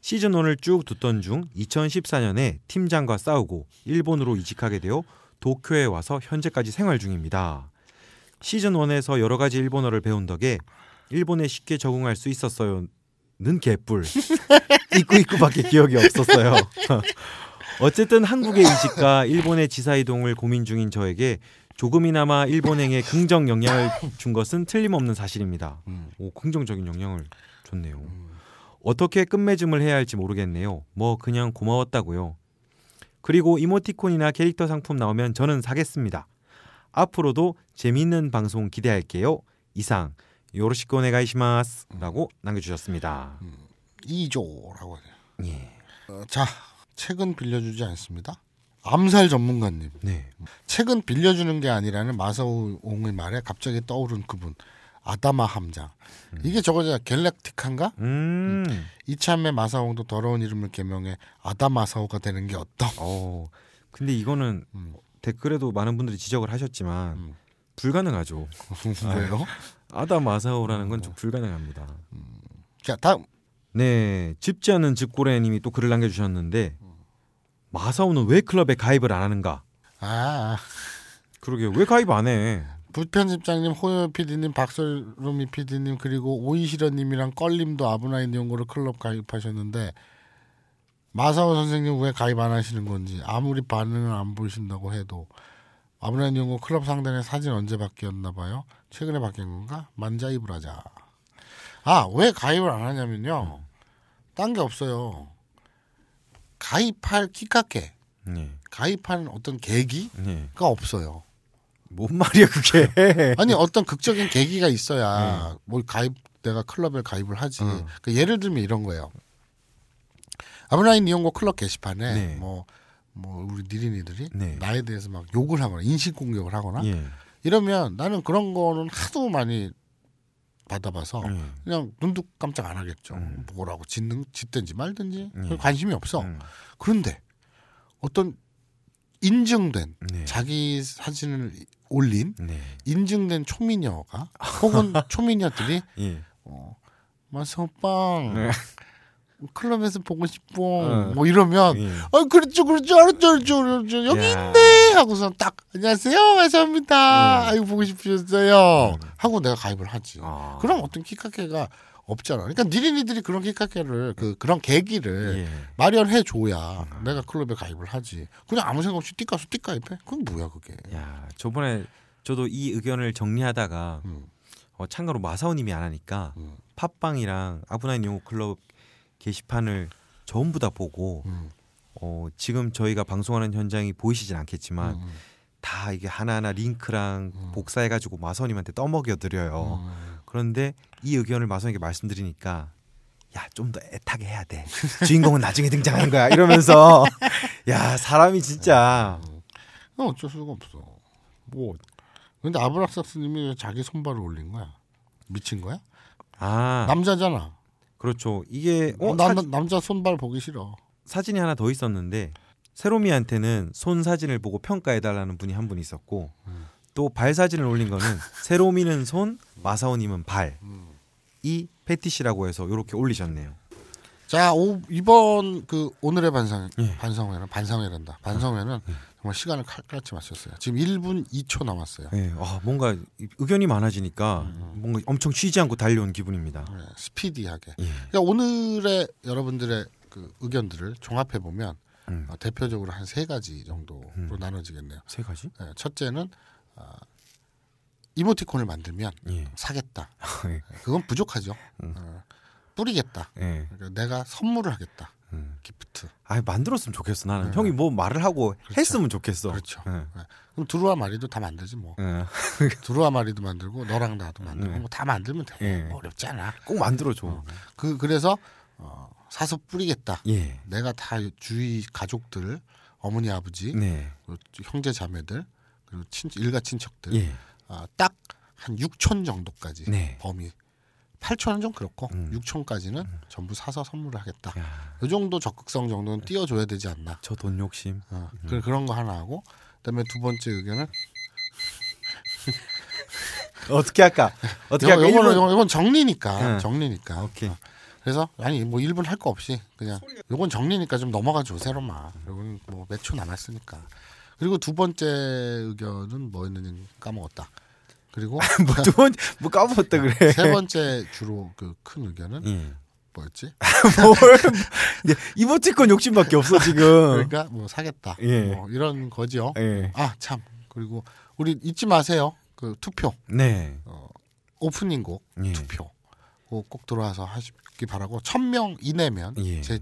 시즌 1을 쭉 듣던 중 2014년에 팀장과 싸우고 일본으로 이직하게 되어 도쿄에 와서 현재까지 생활 중입니다. 시즌 1에서 여러 가지 일본어를 배운 덕에 일본에 쉽게 적응할 수 있었어요 는 개뿔. 있고 있고밖에 기억이 없었어요. 어쨌든 한국의 이직과 일본의 지사 이동을 고민 중인 저에게 조금이나마 일본행에 긍정 영향을 준 것은 틀림없는 사실입니다. 음. 오 긍정적인 영향을 줬네요. 어떻게 끝맺음을 해야 할지 모르겠네요. 뭐 그냥 고마웠다고요. 그리고 이모티콘이나 캐릭터 상품 나오면 저는 사겠습니다. 앞으로도 재미있는 방송 기대할게요. 이상 요로시코 오네가이시마스라고 남겨주셨습니다. 2조라고 해요. 예. 어, 자 책은 빌려주지 않습니다. 암살 전문가님. 네. 책은 빌려주는 게 아니라는 마사오옹의 말에 갑자기 떠오른 그분 아다마 함장 이게 저거잖아 갤렉틱한가? 음. 이참에 마사오옹도 더러운 이름을 개명해 아다마사오가 되는 게 어떠? 어. 근데 이거는 음. 댓글에도 많은 분들이 지적을 하셨지만 음. 불가능하죠. 왜요? 아다 마사오라는 건 좀 불가능합니다. 자 다음 네, 짚지 않는 집고래님이 또 글을 남겨주셨는데 마사오는 왜 클럽에 가입을 안 하는가? 아 그러게요, 왜 가입 안 해? 부편집장님, 호요 PD님, 박설루미 PD님 그리고 오이시러님이랑 껄림도 아브나인 연구로 클럽 가입하셨는데 마사오 선생님 왜 가입 안 하시는 건지 아무리 반응을 안 보이신다고 해도 아브나인 연구 클럽 상단에 사진 언제 바뀌었나 봐요. 최근에 바뀐 건가? 만자입을 하자. 아 왜 가입을 안 하냐면요. 딴 게 없어요. 가입할 키카케, 네, 가입하는 어떤 계기가 네. 없어요. 뭔 말이야 그게? 아니 어떤 극적인 계기가 있어야 뭐 가입 내가 클럽에 가입을 하지. 음. 그 예를 들면 이런 거예요. 아브라인 이용고 클럽 게시판에 네. 뭐, 뭐 우리 니린이들이 네. 나에 대해서 막 욕을 하거나 인식 공격을 하거나 예. 이러면 나는 그런 거는 하도 많이 받아봐서 예. 그냥 눈도 깜짝 안 하겠죠. 음. 뭐라고 짓는 짓든지 말든지 음. 별 관심이 없어. 음. 그런데 어떤 인증된 네. 자기 사진을 올린 네. 인증된 초미녀가 혹은 초미녀들이 예. 어, 마서빵 네. 클럽에서 보고 싶어 어. 뭐 이러면 예. 아 그렇죠 그렇죠 알았죠 알았죠 알았죠 여기 야. 있네 하고서 딱 안녕하세요 마서입니다 음. 아이고 보고 싶으셨어요 하고 내가 가입을 하지 아. 그럼 어떤 키카케가 없잖아 그러니까 니린이들이 그런 키카케를 그 그런 계기를 예. 마련해 줘야 내가 클럽에 가입을 하지 그냥 아무 생각 없이 띠까서 띠가입해 그건 뭐야 그게 야, 저번에 저도 이 의견을 정리하다가 음. 어, 참고로 마사오님이 안 하니까 음. 팟빵이랑 아브나인 용어 클럽 게시판을 전부 다 보고 음. 어, 지금 저희가 방송하는 현장이 보이시진 않겠지만 음. 다 이게 하나하나 링크랑 음. 복사해가지고 마사오님한테 떠먹여 드려요. 음. 그런데 이 의견을 마사오님께 말씀드리니까 야 좀 더 애타게 해야 돼. 주인공은 나중에 등장하는 거야. 이러면서 야 사람이 진짜 그건 어쩔 수가 없어. 뭐 근데 아브락사스님이 왜 자기 손발을 올린 거야? 미친 거야? 아 남자잖아. 그렇죠. 이게 어, 어, 남, 사, 남자 손발 보기 싫어. 사진이 하나 더 있었는데 세로미한테는 손 사진을 보고 평가해 달라는 분이 한 분 있었고 또발 사진을 올린 거는 세로미는 손, 마사오님은 발. 이 패티시라고 해서 이렇게 올리셨네요. 자 오, 이번 그 오늘의 반상 예. 반성회는 반성회란다. 반성회는 정말 시간을 칼같이 맞췄어요. 지금 1분 2초 남았어요. 예, 아, 뭔가 이- 의견이 많아지니까 뭔가 엄청 쉬지 않고 달려온 기분입니다. 네, 스피디하게. 예. 그러니까 오늘의 여러분들의 그 의견들을 종합해 보면 음. 어, 대표적으로 한 세 가지 정도로 음. 나눠지겠네요. 세 가지? 네, 첫째는 어, 이모티콘을 만들면 예. 사겠다. 예. 그건 부족하죠. 음. 어, 뿌리겠다. 예. 그러니까 내가 선물을 하겠다. 음. 기프트. 아, 만들었으면 좋겠어. 나는 네. 형이 뭐 말을 하고 했으면 좋겠어. 그렇죠. 예. 네. 그럼 두루와 마리도 다 만들지 뭐. 예. 두루와 마리도 만들고 너랑 나도 만들고 네. 뭐다 만들면 돼. 예. 뭐 어렵지 않아. 꼭 만들어 줘. 그 그래서 어, 사서 뿌리겠다. 예. 내가 다 주위 가족들 어머니 아버지 네. 형제 자매들 그리고 친 일가 친척들 예. 아, 딱한 6천 정도까지 네. 범위 8천은 좀 그렇고 음. 6천까지는 전부 사서 선물을 하겠다. 야, 이 정도 적극성 정도는 띄워줘야 되지 않나. 저 돈 욕심. 어, 음. 그 그런 거 하나 하고 그다음에 두 번째 의견은 어떻게 할까? 어떻게 할까? 이거는 일본- 이건 정리니까 네. 정리니까. 오케이. 어, 그래서 아니 뭐 1분 할 거 없이 그냥 요건 정리니까 좀 넘어가 주세요마. 요건 뭐몇 초 남았으니까. 그리고 두 번째 의견은 뭐였는지 까먹었다. 그리고 뭐두 번, 뭐 까먹었다 그래. 세 번째 주로 그 큰 의견은 예. 뭐였지? 뭘? 예, 이모티콘 욕심밖에 없어 지금. 그러니까 뭐 사겠다. 예. 뭐 이런 거죠. 예. 아 참. 그리고 우리 잊지 마세요. 그 투표 네. 오프닝 곡 예. 투표 꼭 들어와서 하시기 바라고 천 명 이내면 예. 제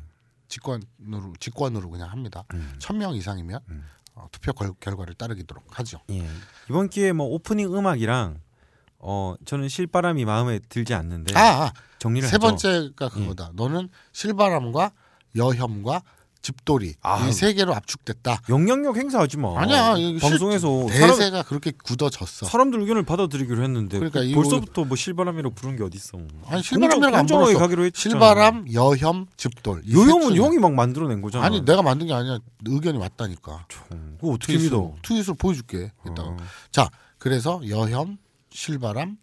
직권으로 직권으로 그냥 합니다. 음. 천명 이상이면 음. 어, 투표 결, 결과를 따르기도록 하죠. 예. 이번 기회에 뭐 오프닝 음악이랑 어 저는 실바람이 마음에 들지 않는데 아, 아, 정리를 세 하죠. 번째가 그거다. 너는 실바람과 여혐과 집돌이 아. 이세 개로 압축됐다. 영향력 행사하지 마. 아니야, 방송에서 사람, 대세가 그렇게 굳어졌어. 사람들 의견을 받아들이기로 했는데 그러니까 그 벌써부터 뭐 실바람이라고 부른 게 어디 있어? 아니 실바람이라고 안 불렀어. 가기로 했잖아. 실바람, 여혐, 집돌. 중에. 형이 막 만들어낸 거잖아. 아니 내가 만든 게 아니야. 의견이 왔다니까. 총. 그거 어떻게 믿어? 트윗으로, 트윗으로 보여줄게. 이따가. 어. 자, 그래서 여혐, 실바람,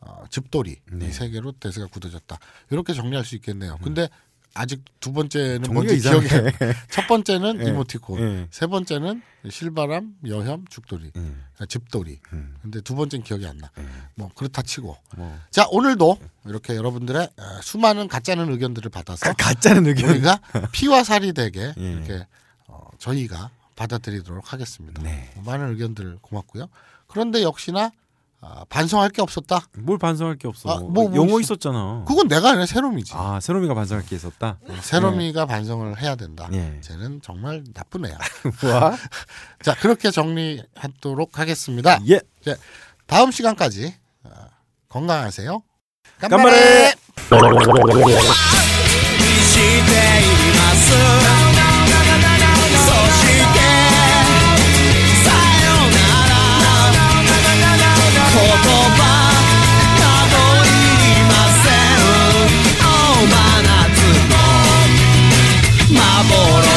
어, 집돌이 네. 이세 개로 대세가 굳어졌다. 이렇게 정리할 수 있겠네요. 근데 아직 두 번째는 뭔지 이상해. 나. 첫 번째는 예. 이모티콘, 예. 세 번째는 실바람, 여혐, 죽돌이, 예. 아, 집돌이. 음. 근데 두 번째는 기억이 안 나. 예. 뭐 그렇다 치고. 뭐 자, 오늘도 이렇게 여러분들의 어, 수많은 가짜는 의견들을 받아서 가, 가짜는 의견. 우리가 피와 살이 되게 예. 이렇게 어, 저희가 받아들이도록 하겠습니다. 네. 많은 의견들 고맙고요. 그런데 역시나 아, 반성할 게 없었다. 뭘 반성할 게 없어. 아, 뭐, 뭐 영어 있어? 있었잖아. 그건 내가 아니라 세롬이지. 아 세롬이가 반성할 게 있었다. 세롬이가 반성을 해야 된다. 예. 쟤는 정말 나쁜 애야. 와. 자 그렇게 정리하도록 하겠습니다. 예. 이제 다음 시간까지 어, 건강하세요. 간발에! 깜발에! lavoro.